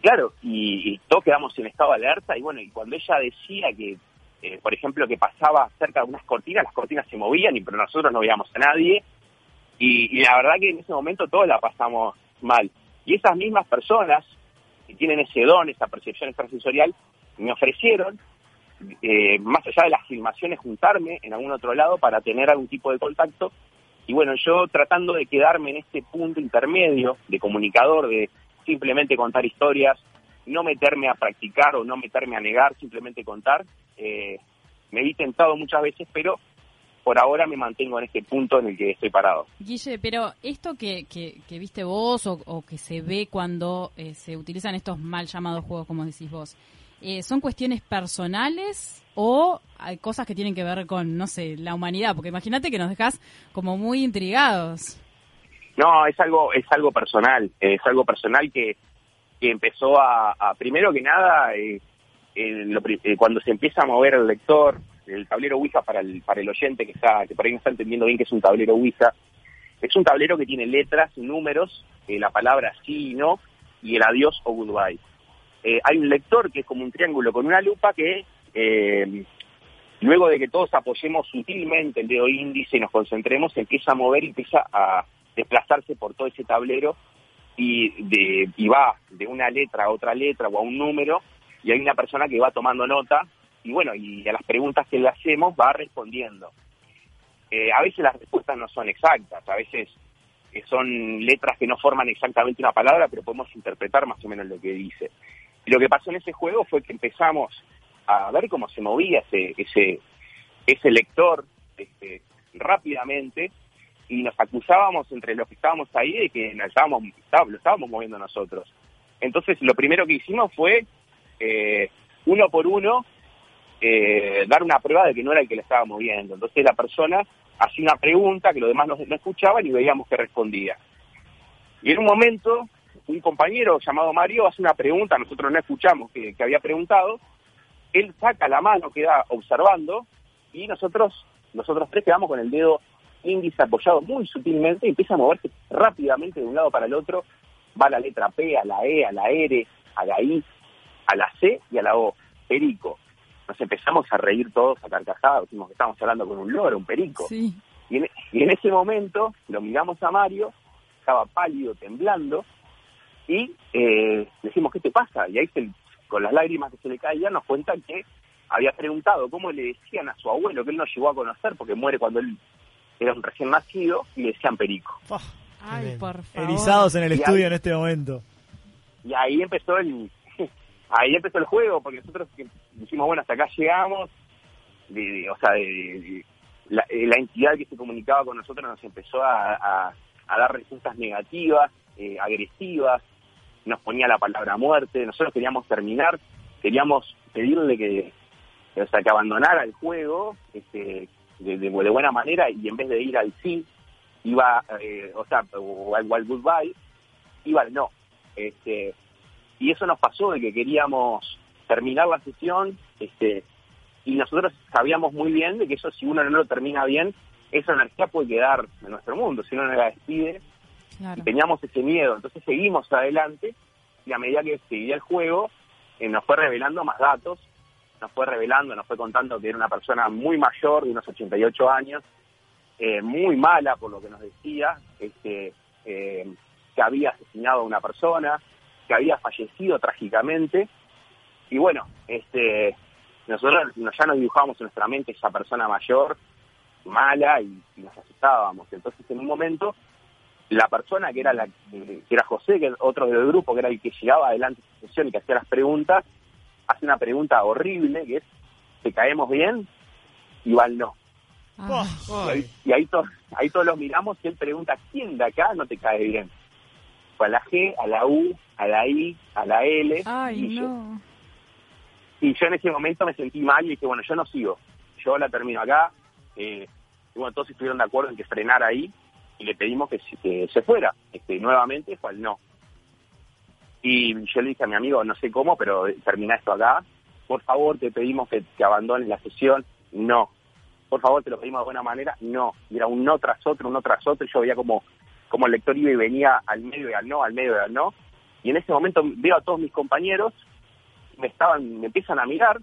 claro, y, y todos quedamos en estado de alerta, y bueno, y cuando ella decía que, eh, por ejemplo, que pasaba cerca de unas cortinas, las cortinas se movían, y pero nosotros no veíamos a nadie, y, y la verdad que en ese momento todos la pasamos mal. Y esas mismas personas que tienen ese don, esa percepción extrasensorial, me ofrecieron, eh, más allá de las filmaciones, juntarme en algún otro lado para tener algún tipo de contacto. Y bueno, yo tratando de quedarme en este punto intermedio de comunicador, de simplemente contar historias, no meterme a practicar o no meterme a negar, simplemente contar, eh, me vi tentado muchas veces, pero por ahora me mantengo en este punto en el que estoy parado. Guille, pero esto que, que, que viste vos o, o que se ve cuando eh, se utilizan estos mal llamados juegos, como decís vos, eh, ¿son cuestiones personales o hay cosas que tienen que ver con, no sé, la humanidad? Porque imagínate que nos dejas como muy intrigados. No, es algo, es algo personal, es algo personal que, que empezó a, primero que nada, eh, eh, cuando se empieza a mover el lector, el tablero Ouija para el, para el oyente que está, que por ahí no está entendiendo bien que es un tablero Ouija, es un tablero que tiene letras, números, eh, la palabra sí y no, y el adiós o goodbye. Hay un lector que es como un triángulo con una lupa que eh, luego de que todos apoyemos sutilmente el dedo índice y nos concentremos, se empieza a mover y empieza a desplazarse por todo ese tablero y, de, y va de una letra a otra letra o a un número y hay una persona que va tomando nota y bueno, y a las preguntas que le hacemos va respondiendo. Eh, a veces las respuestas no son exactas, a veces eh, son letras que no forman exactamente una palabra, pero podemos interpretar más o menos lo que dice. Y lo que pasó en ese juego fue que empezamos a ver cómo se movía ese, ese, ese lector este, rápidamente y nos acusábamos entre los que estábamos ahí de que nos estábamos, está- lo estábamos moviendo nosotros. Entonces lo primero que hicimos fue, eh, uno por uno, eh, dar una prueba de que no era el que le estaba moviendo. Entonces la persona hacía una pregunta que los demás no, escuchaban y veíamos que respondía. Y en un momento, un compañero llamado Mario hace una pregunta, nosotros no escuchamos que había preguntado, él saca la mano, queda observando, y nosotros, nosotros tres quedamos con el dedo índice apoyado muy sutilmente y empieza a moverse rápidamente de un lado para el otro, va a la letra P, a la E, a la R, a la I, a la C y a la O, perico. Nos empezamos a reír todos a carcajadas, decimos que estábamos hablando con un loro, un perico. Sí. Y en, y en ese momento lo miramos a Mario, estaba pálido, temblando, y eh, decimos, ¿qué te pasa? Y ahí se- con las lágrimas que se le caían nos cuentan que había preguntado cómo le decían a su abuelo, que él no llegó a conocer porque muere cuando él era un recién nacido, y le decían perico. Ay, por favor. Erizados en el Y estudio ahí- en este momento. Y ahí empezó el (laughs) ahí empezó el juego, porque nosotros dijimos, bueno, hasta acá llegamos, de, de- o sea, de- de- de- la, eh, la entidad que se comunicaba con nosotros nos empezó a, a- a dar respuestas negativas, eh, agresivas, nos ponía la palabra muerte, nosotros queríamos terminar, queríamos pedirle que, o sea, que abandonara el juego este, de, buena manera y en vez de ir al sí, iba, eh, o sea, o al Wild Goodbye, iba al no. Este, y eso nos pasó de que queríamos terminar la sesión, este, y nosotros sabíamos muy bien de que eso si uno no lo termina bien, esa energía puede quedar en nuestro mundo, si uno no la despide, y teníamos ese miedo, entonces seguimos adelante, y a medida que seguía el juego, eh, nos fue revelando más datos, nos fue revelando, nos fue contando que era una persona muy mayor, de unos 88 años, eh, muy mala por lo que nos decía, este, eh, que había asesinado a una persona, que había fallecido trágicamente, y bueno, este, nosotros ya nos dibujábamos en nuestra mente esa persona mayor, mala, y, y nos asustábamos. Entonces, en un momento, la persona que era la que era José, que era otro del grupo, que era el que llegaba adelante de la sesión y que hacía las preguntas, hace una pregunta horrible, que es, ¿te caemos bien? Y Val no. Y ahí, y ahí, to- ahí todos los miramos y él pregunta, ¿quién de acá no te cae bien? Fue a la G, a la U, a la I, a la L. Ay, y yo. Y yo en ese momento me sentí mal y dije, bueno, yo no sigo. Yo la termino acá. Eh, y bueno, todos estuvieron de acuerdo en que frenara ahí y le pedimos que, se- fuera. Este, nuevamente fue al no. Y yo le dije a mi amigo, no sé cómo, pero termina esto acá. Por favor, te pedimos que, que abandones la sesión. No. Por favor, te lo pedimos de buena manera. No. Y era un no tras otro, un no tras otro. Yo veía como, como el lector iba y venía al medio y al no, al medio y al no. Y en ese momento veo a todos mis compañeros me estaban, me empiezan a mirar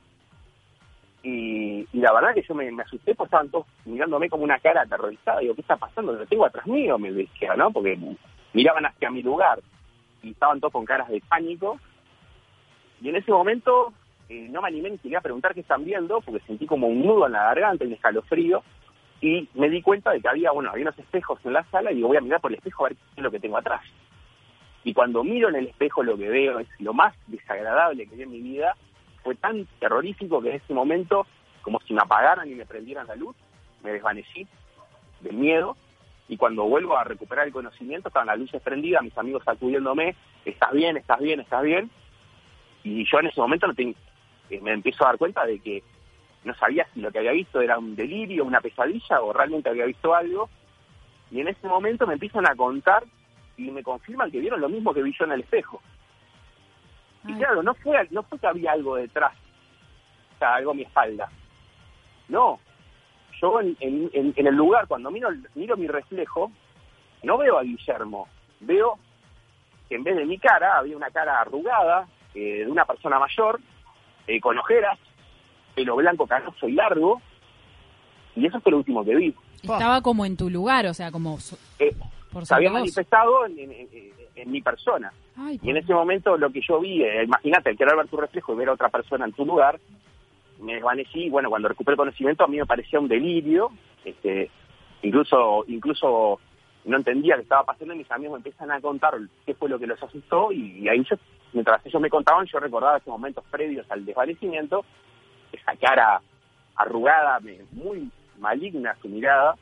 y, y la verdad que yo me, asusté porque estaban todos mirándome como una cara aterrorizada. Digo, ¿qué está pasando? Lo tengo atrás mío, me decía, ¿no? Porque miraban hacia mi lugar y estaban todos con caras de pánico. Y en ese momento eh, no me animé ni siquiera a preguntar qué están viendo porque sentí como un nudo en la garganta, un escalofrío. Y me di cuenta de que había, bueno, había unos espejos en la sala y digo, voy a mirar por el espejo a ver qué es lo que tengo atrás. Y cuando miro en el espejo lo que veo es lo más desagradable que vi en mi vida. Fue tan terrorífico que en ese momento, como si me apagaran y me prendieran la luz, me desvanecí del miedo. Y cuando vuelvo a recuperar el conocimiento, estaban las luces prendidas, mis amigos sacudiéndome, estás bien, estás bien, estás bien. Y yo en ese momento eh, me empiezo a dar cuenta de que no sabía si lo que había visto era un delirio, una pesadilla o realmente había visto algo. Y en ese momento me empiezan a contar y me confirman que vieron lo mismo que vi yo en el espejo. Y claro, no fue, no fue que había algo detrás, o sea, algo a mi espalda. No, yo en, en- en- en el lugar, cuando miro, miro mi reflejo, no veo a Guillermo, veo que en vez de mi cara había una cara arrugada eh, de una persona mayor, eh, con ojeras, pelo blanco canoso y largo, y eso fue lo último que vi. Estaba como en tu lugar, o sea, como Eh, por se había manifestado en, en- en- mi persona. Ay, Y en ese momento lo que yo vi, eh, imagínate, el querer ver tu reflejo y ver a otra persona en tu lugar, me desvanecí. Bueno, cuando recuperé conocimiento a mí me parecía un delirio. Este, incluso, incluso no entendía qué estaba pasando y mis amigos me empiezan a contar qué fue lo que los asustó y, y ahí yo, mientras ellos me contaban, yo recordaba esos momentos previos al desvanecimiento, esa cara arrugada, muy maligna su mirada,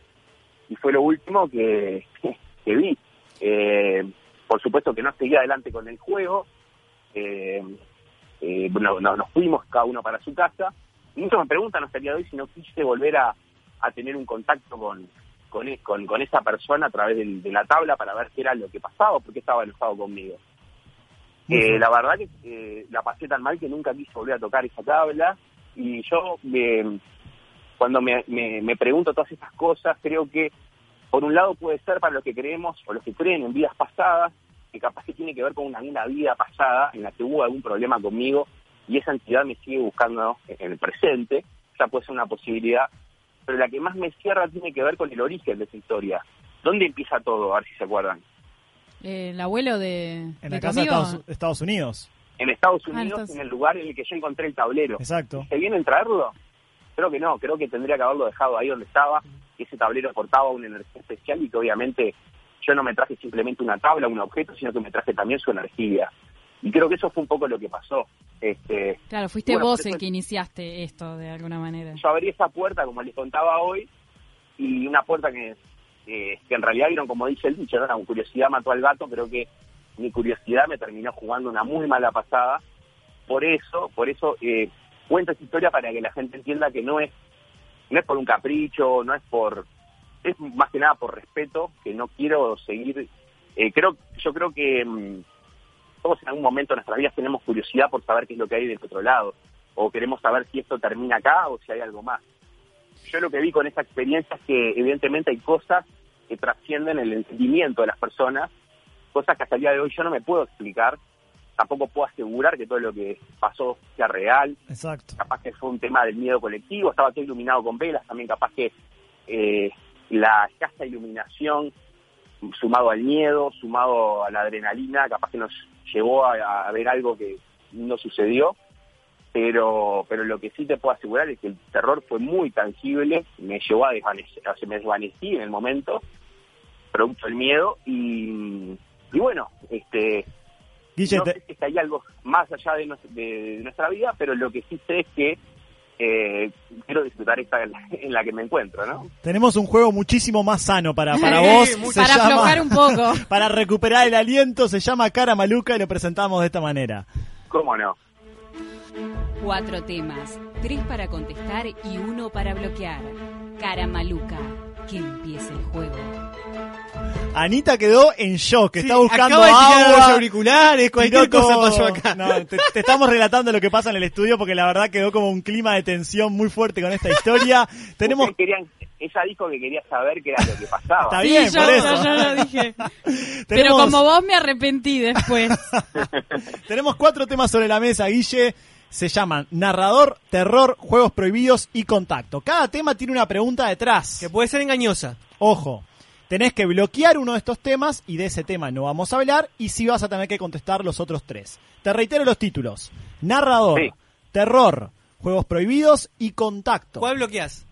y fue lo último que, (laughs) que vi. Eh, por supuesto que no seguí adelante con el juego, eh, eh, no- nos fuimos cada uno para su casa. Y muchos me preguntan hasta el día de hoy si no quise volver a, a tener un contacto con, con, e- con, con esa persona a través del- de la tabla para ver qué era lo que pasaba por qué estaba enojado conmigo. Eh, la verdad que eh, la pasé tan mal que nunca quise volver a tocar esa tabla y yo me- cuando me, me, me pregunto todas estas cosas creo que por un lado puede ser para los que creemos o los que creen en vidas pasadas que capaz que tiene que ver con una, una vida pasada en la que hubo algún problema conmigo y esa entidad me sigue buscando en el presente, esa puede ser una posibilidad, pero la que más me cierra tiene que ver con el origen de esa historia. ¿Dónde empieza todo? A ver si se acuerdan. Eh, el abuelo de, En de la casa de. Estados, Estados Unidos. En Estados Ah, Unidos, entonces- en el lugar en el que yo encontré el tablero. Exacto. ¿Se vienen traerlo? Creo que no, creo que tendría que haberlo dejado ahí donde estaba, que ese tablero portaba una energía especial y que obviamente yo no me traje simplemente una tabla, un objeto, sino que me traje también su energía. Y creo que eso fue un poco lo que pasó. Este, Claro, fuiste Bueno, vos el que iniciaste esto de alguna manera. yo abrí esa puerta, como les contaba hoy, y una puerta que, eh, que en realidad vieron, como dice el dicho, ¿no? la curiosidad mató al gato, creo que mi curiosidad me terminó jugando una muy mala pasada. Por eso, por eso eh, cuento esta historia para que la gente entienda que no es, no es por un capricho, no es por es más que nada por respeto que no quiero seguir. eh, creo, yo creo que mm, todos en algún momento de nuestras vidas tenemos curiosidad por saber qué es lo que hay del otro lado, o queremos saber si esto termina acá o si hay algo más. Yo lo que vi con esta experiencia es que evidentemente hay cosas que trascienden el entendimiento de las personas, cosas que hasta el día de hoy yo no me puedo explicar, tampoco puedo asegurar que todo lo que pasó sea real, Exacto. capaz que fue un tema del miedo colectivo, estaba todo iluminado con velas, también capaz que eh, la escasa iluminación, sumado al miedo, sumado a la adrenalina, capaz que nos llevó a, a ver algo que no sucedió, pero pero lo que sí te puedo asegurar es que el terror fue muy tangible, me llevó a desvanecer, o sea, me desvanecí en el momento, producto del miedo, y, y bueno, este Guille, no sé si es que hay algo más allá de, nos- de- de nuestra vida, pero lo que sí sé es que eh, quiero disfrutar esta en la, que me encuentro, ¿no? Tenemos un juego muchísimo más sano para, para Sí, vos. Se Para llama- aflojar un poco. (laughs) Para recuperar el aliento, se llama Cara Maluca y lo presentamos de esta manera. ¿Cómo no? Cuatro temas, tres para contestar y uno para bloquear. Cara maluca, que empiece el juego. Anita quedó en shock, está Sí, buscando acaba de tirar agua. los auriculares, cualquier cosa pasó acá. No, te, te estamos relatando lo que pasa en el estudio porque la verdad quedó como un clima de tensión muy fuerte con esta historia. (laughs) Tenemos querían, ella dijo que quería saber qué era lo que pasaba. Está Sí, bien, yo, por yo- eso. yo lo dije. (laughs) Pero como vos me arrepentí después. (laughs) Tenemos cuatro temas sobre la mesa, Guille. Se llaman narrador, terror, juegos prohibidos y contacto. Cada tema tiene una pregunta detrás. Que puede ser engañosa. Ojo, tenés que bloquear uno de estos temas y de ese tema no vamos a hablar y sí vas a tener que contestar los otros tres. Te reitero los títulos. Narrador, Sí. terror, juegos prohibidos y contacto. ¿Cuál bloqueas?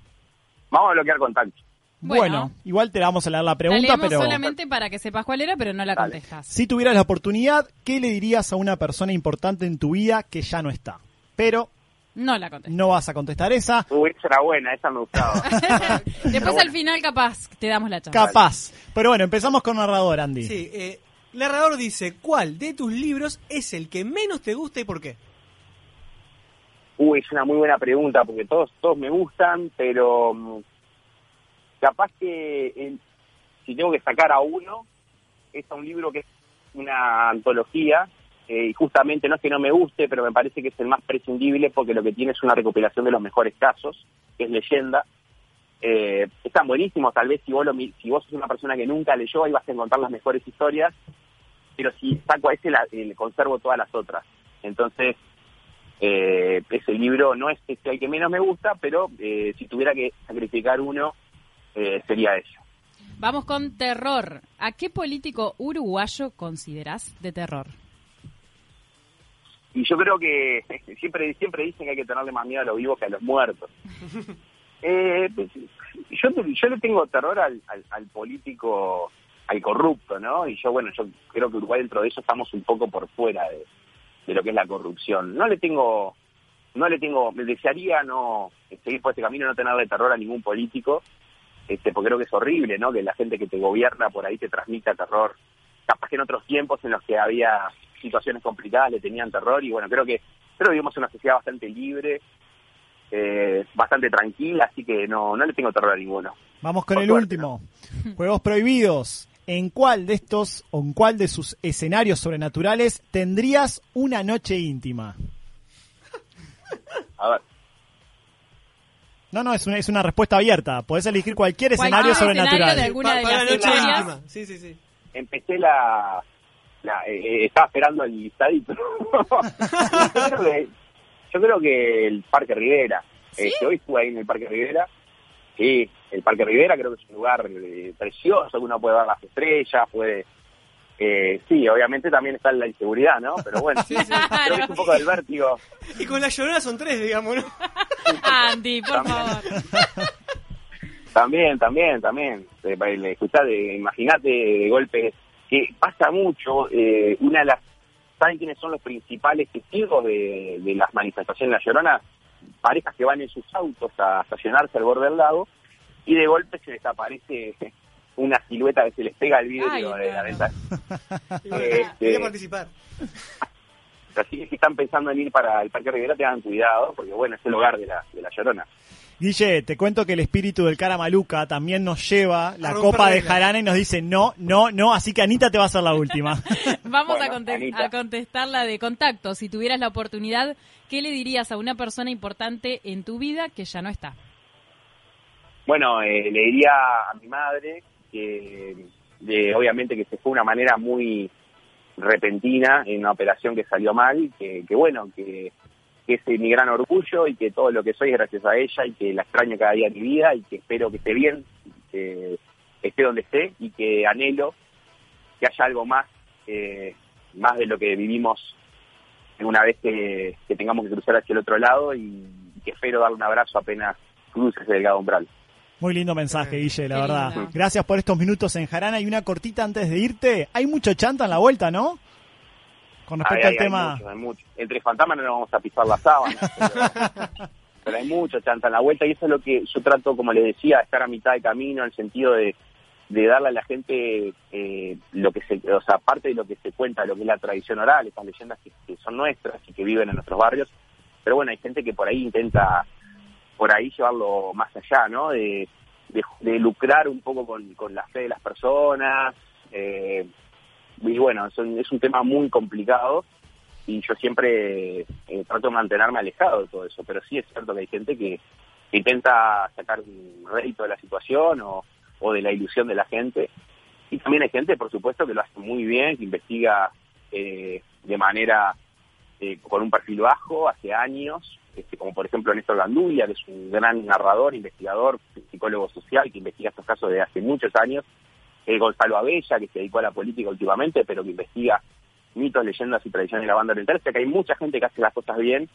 Vamos a bloquear contacto. Bueno, Bueno. igual te vamos a leer la pregunta, pero solamente para que sepas cuál era, pero no la contestas. si tuvieras la oportunidad, ¿qué le dirías a una persona importante en tu vida que ya no está? Pero No la contestas. no vas a contestar esa. Uy, esa era buena, esa me gustaba. (laughs) Después al final capaz te damos la chance. Capaz. Pero bueno, empezamos con narrador, Andy. Sí, eh, narrador dice, ¿cuál de tus libros es el que menos te gusta y por qué? Uy, es una muy buena pregunta porque todos todos me gustan, pero mm, capaz que eh, si tengo que sacar a uno, es a un libro que es una antología eh, y justamente no es que no me guste, pero me parece que es el más prescindible porque lo que tiene es una recopilación de los mejores casos, que es leyenda. Eh, están buenísimos, tal vez si vos, lo, si vos sos una persona que nunca leyó, ahí vas a encontrar las mejores historias, pero si saco a ese, la, eh, conservo todas las otras. Entonces, eh, ese libro no es este el que menos me gusta, pero eh, si tuviera que sacrificar uno, sería ese. Vamos con terror. ¿A qué político uruguayo considerás de terror? Y yo creo que (laughs) siempre siempre dicen que hay que tenerle más miedo a los vivos que a los muertos. (laughs) Eh, pues, yo, yo le tengo terror al, al, al político, al corrupto, ¿no? Y yo, bueno, yo creo que Uruguay dentro de eso estamos un poco por fuera de, de lo que es la corrupción. No le tengo, no le tengo, me desearía no seguir por este camino, no tenerle terror a ningún político, este, porque creo que es horrible, ¿no? Que la gente que te gobierna por ahí te transmita terror. Capaz que en otros tiempos en los que había situaciones complicadas le tenían terror y bueno, creo que creo que vivimos en una sociedad bastante libre, eh, bastante tranquila, así que no, no le tengo terror a ninguno. Vamos con Por el suerte, último. Juegos prohibidos. ¿En cuál de estos o en cuál de sus escenarios sobrenaturales tendrías una noche íntima? (laughs) A ver, No, no, es una, es una respuesta abierta. Podés elegir cualquier escenario escenario sobrenatural. de alguna de Para las la noche íntima. Sí, sí, sí. empecé la... la eh, eh, estaba esperando el listadito. (laughs) yo, creo que, yo creo que el Parque Rivera. Este, hoy estuve ahí en el Parque Rivera. Sí, el Parque Rivera creo que es un lugar eh, precioso, que uno puede ver las estrellas, puede... Eh, sí, obviamente también está la inseguridad, ¿no? Pero bueno, (laughs) creo que es un poco del vértigo. Y con la llorona son tres, digamos, ¿no? (laughs) Andy, por favor. También, también, también. Eh, Escuchá, de- imagínate de golpe que pasa mucho. eh, una de las. ¿Saben quiénes son los principales testigos de, de las manifestaciones en La Llorona? Parejas que van en sus autos a estacionarse al borde del lago y de golpe se les aparece (laughs) una silueta que se les pega al vidrio Ay, de la ventana. (laughs) Este- participar. Así que si están pensando en ir para el Parque Rivera, tengan cuidado, porque bueno, es el hogar de la, de la Llorona. Guille, te cuento que el espíritu del cara maluca también nos lleva la copa de jarana y nos dice no, no, no, así que Anita te va a ser la última. (laughs) Vamos a, conte- Anita. a contestar la de contacto. Si tuvieras la oportunidad, ¿qué le dirías a una persona importante en tu vida que ya no está? Bueno, eh, le diría a mi madre que, de- obviamente, que se fue de una manera muy repentina en una operación que salió mal, que, que bueno, que, que es mi gran orgullo y que todo lo que soy es gracias a ella y que la extraño cada día de mi vida y que espero que esté bien, que esté donde esté y que anhelo que haya algo más, eh, más de lo que vivimos una vez que, que tengamos que cruzar hacia el otro lado y, y que espero darle un abrazo apenas cruce ese delgado umbral. Muy lindo mensaje, Guille, la Qué verdad. lindo. Gracias por estos minutos en jarana y una cortita antes de irte. Hay mucho chanta en la vuelta, ¿no? Con respecto Hay- al hay tema... mucho, hay mucho. Entre fantasmas no nos vamos a pisar la sábana, (laughs) pero, pero hay mucho chanta en la vuelta y eso es lo que yo trato, como le decía, estar a mitad de camino en el sentido de, de darle a la gente eh, lo que se, o sea, parte de lo que se cuenta, lo que es la tradición oral, estas leyendas que, que son nuestras y que viven en nuestros barrios. Pero bueno, hay gente que por ahí intenta por ahí llevarlo más allá, ¿no? De, de, de lucrar un poco con, con la fe de las personas. eh, y bueno, es un, es un tema muy complicado y yo siempre eh, trato de mantenerme alejado de todo eso, pero sí es cierto que hay gente que, intenta sacar un rédito de la situación o, o de la ilusión de la gente. Y también hay gente, por supuesto, que lo hace muy bien, que investiga eh, de manera eh, con un perfil bajo hace años, este, como por ejemplo Néstor Gandulia, que es un gran narrador, investigador, psicólogo social, que investiga estos casos desde hace muchos años, eh, Gonzalo Abella, que se dedicó a la política últimamente, pero que investiga mitos, leyendas y tradiciones de la banda oriental, o sea que hay mucha gente que hace las cosas bien,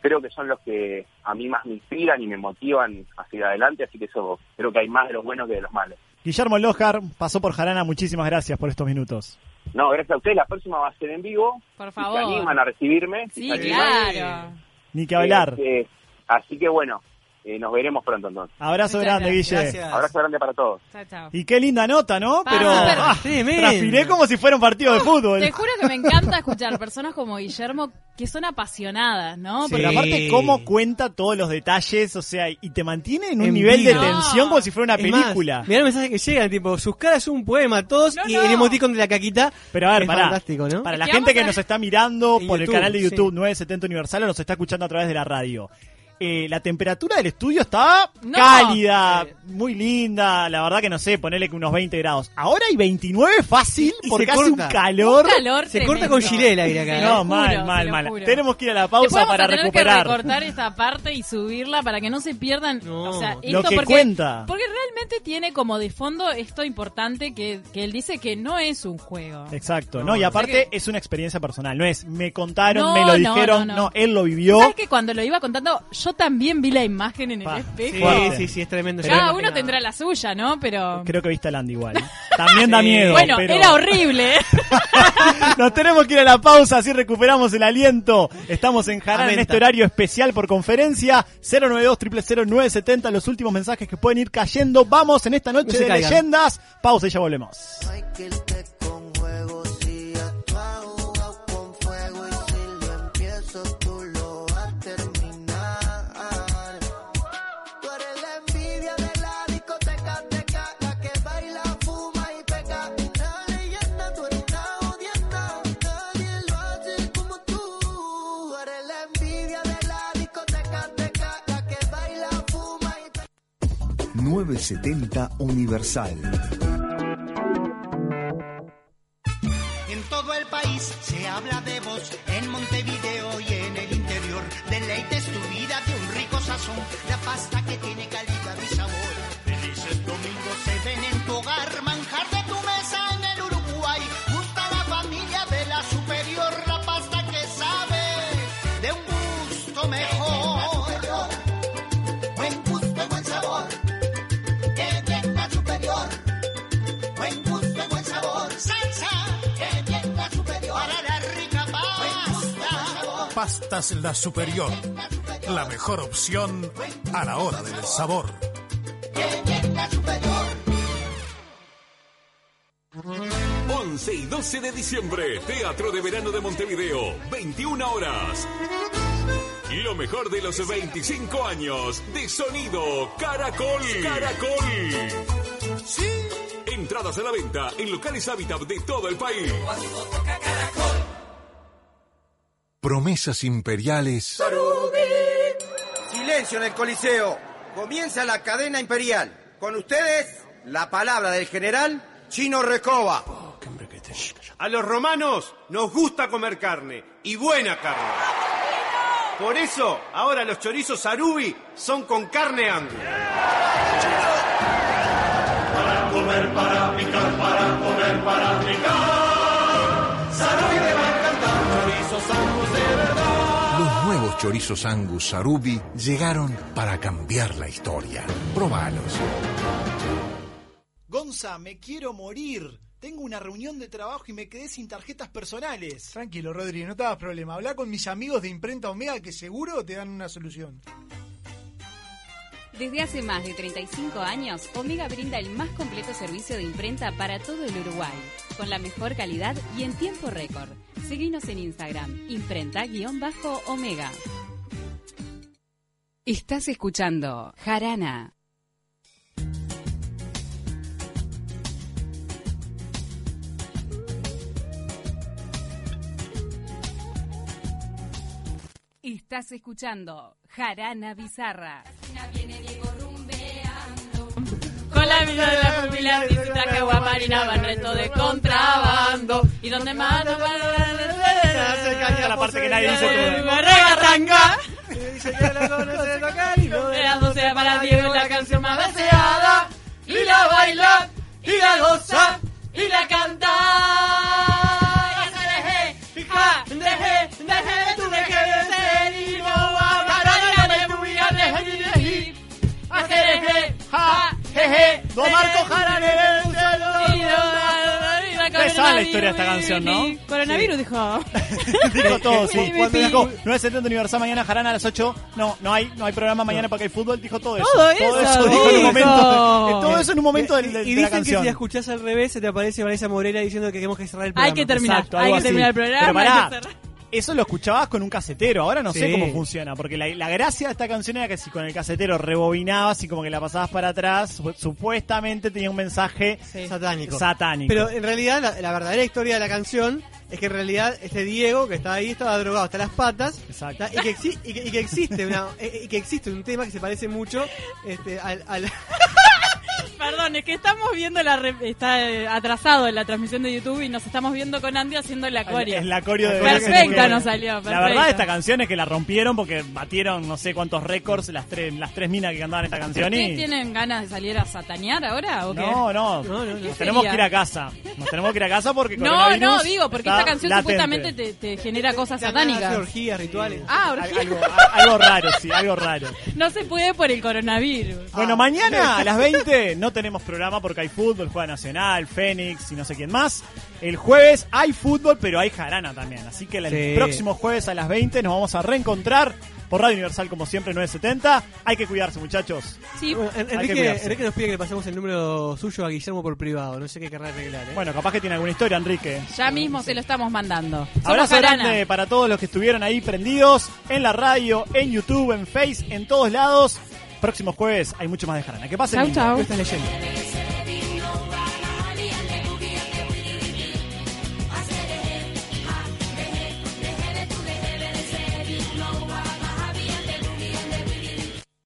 creo que son los que a mí más me inspiran y me motivan a seguir adelante, así que eso creo que hay más de los buenos que de los malos. Guillermo Lojar pasó por jarana, muchísimas gracias por estos minutos. No, gracias a ustedes, la próxima va a ser en vivo, Por si se favor. animan a recibirme. si Sí, animan, claro. Ni que hablar. Eh, así que bueno, eh, nos veremos pronto entonces. Abrazo Muchas grande, gracias. Guille. Gracias. Abrazo grande para todos. Chao, chao. Y qué linda nota, ¿no? Pa, Pero ah, transpiré como si fuera un partido de fútbol. Te juro que me encanta escuchar personas como Guillermo que son apasionadas, ¿no? Sí. Porque aparte cómo cuenta todos los detalles, o sea, y te mantiene en un En nivel de tensión como si fuera una Es más, película. mirá el mensaje que llegan, tipo, sus caras son un poema, todos, No, y no. el emoticon de la caquita. Pero a ver, es pará. fantástico, ¿no? Para Es la gente que a- nos está mirando por el canal de YouTube sí. 970 Universal o nos está escuchando a través de la radio. Eh, la temperatura del estudio está No. cálida, muy linda, la verdad que no sé, ponerle que unos 20 grados. Ahora hay 29 fácil Y porque se hace un corta. calor. Un calor Se corta con gilet el aire acá, ¿eh? No, juro, mal, mal, mal. juro. Tenemos que ir a la pausa vamos para a tener recuperar. que recortar esta parte y subirla para que no se pierdan No. o sea, Lo que porque, cuenta. Porque realmente tiene como de fondo esto importante que, que él dice que no es un juego. Exacto, No, no, y aparte O sea es una experiencia personal, no es me contaron, No, me lo no, dijeron, no, no, no. él lo vivió. ¿Sabes que cuando lo iba contando yo también vi la imagen en el Pa, espejo? Sí, sí, sí, es tremendo. Cada Ya uno tendrá la suya, ¿no? Pero Creo que viste a Landy igual. (laughs) También da Sí. miedo. bueno, pero- era horrible. (laughs) Nos tenemos que ir a la pausa, así recuperamos el aliento. Estamos en Jarana en este horario especial por conferencia. 092 970 los últimos mensajes que pueden ir cayendo. Vamos en esta noche No se de caigan. leyendas. Pausa y ya volvemos. Michael 970 Universal. La Superior. La mejor opción a la hora del sabor. Superior. 11 y 12 de diciembre, Teatro de Verano de Montevideo, 21 horas. Lo mejor de los 25 años de sonido Caracol. Caracol. Sí. Entradas a la venta en locales Habitat de todo el país. Promesas imperiales Silencio en el Coliseo. Comienza la cadena imperial. Con ustedes, la palabra del general Chino Recoba. A los romanos nos gusta comer carne, y buena carne. Por eso, ahora los chorizos Arubi son con carne angus. Para comer, para Los chorizos Angus Sarubi llegaron para cambiar la historia. Probalos. Gonza, me quiero morir. Tengo una reunión de trabajo y me quedé sin tarjetas personales. Tranquilo, Rodri, no te hagas problema. Habla con mis amigos de Imprenta Omega que seguro te dan una solución. Desde hace más de 35 años, Omega brinda el más completo servicio de imprenta para todo el Uruguay, con la mejor calidad y en tiempo récord. Seguinos en Instagram, imprenta-omega. Estás escuchando Jarana. Estás escuchando Jarana Bizarra. Con la vida de la familia visita que guamarina van reto de contrabando. Y donde más no a la parte que nadie dice todo. Regatanga. Quedándose para Diego la canción más deseada. Y la baila, y la goza, y la canta. La historia de esta canción, ¿no? Coronavirus dijo. Dijo todo, sí. Cuando dijo 970 Universal mañana, Jarana a las 8. No, no hay, no hay programa mañana porque hay fútbol. Dijo todo eso. Todo eso, dijo en un momento. eh, Todo eso en un momento del- del- Y de la dicen que si canción. la escuchás al revés se te aparece Vanessa Morera diciendo que tenemos que cerrar el programa. Hay que terminar, Exacto, hay que así. terminar el Pero programa. pará, hay que cerrar. Eso lo escuchabas con un casetero, ahora no sé cómo funciona, porque la, la gracia de esta canción era que si con el casetero rebobinabas y como que la pasabas para atrás, su- supuestamente tenía un mensaje Satánico. satánico. Pero en realidad la, la verdadera historia de la canción es que en realidad este Diego que estaba ahí estaba drogado hasta las patas ¿tá? y, que exi- y, que, y que existe una (laughs) eh, y que existe un tema que se parece mucho este, al, al- (laughs) Perdón, es que estamos viendo la. re- Está eh, atrasado en la transmisión de YouTube y nos estamos viendo con Andy haciendo la coreo. Es la coreo de Perfecta nos salió. La verdad esta canción es que la rompieron porque batieron no sé cuántos récords las tres, las tres minas que cantaban esta canción ¿Ustedes y... tienen ganas de salir a satanear ahora o qué? No, no, ¿Qué nos tenemos que ir a casa. Nos tenemos que ir a casa porque No, no, digo, porque está esta canción latente. supuestamente te, te genera cosas Te satánicas. orgías, rituales. Ah, orgías. Algo, raro, sí, algo raro. (laughs) No se puede por el coronavirus. Bueno, mañana a las 20 no tenemos programa porque hay fútbol, juega Nacional, Fénix y no sé quién más. El jueves hay fútbol, pero hay jarana también. Así que el Sí. próximo jueves a las 20 nos vamos a reencontrar por Radio Universal como siempre 970. Hay que cuidarse, muchachos. Sí. Bueno, En- Hay que Enrique, nos pide que le pasemos el número suyo a Guillermo por privado. No sé qué querrá arreglar. ¿eh? Bueno, capaz que tiene alguna historia, Enrique. Ya mismo se lo estamos mandando. Somos Abrazo Jarana. grande para todos los que estuvieron ahí prendidos en la radio, en YouTube, en Face, en todos lados. Próximo jueves hay mucho más de jarana. Que pasen Chau, chau. Esta es leyenda.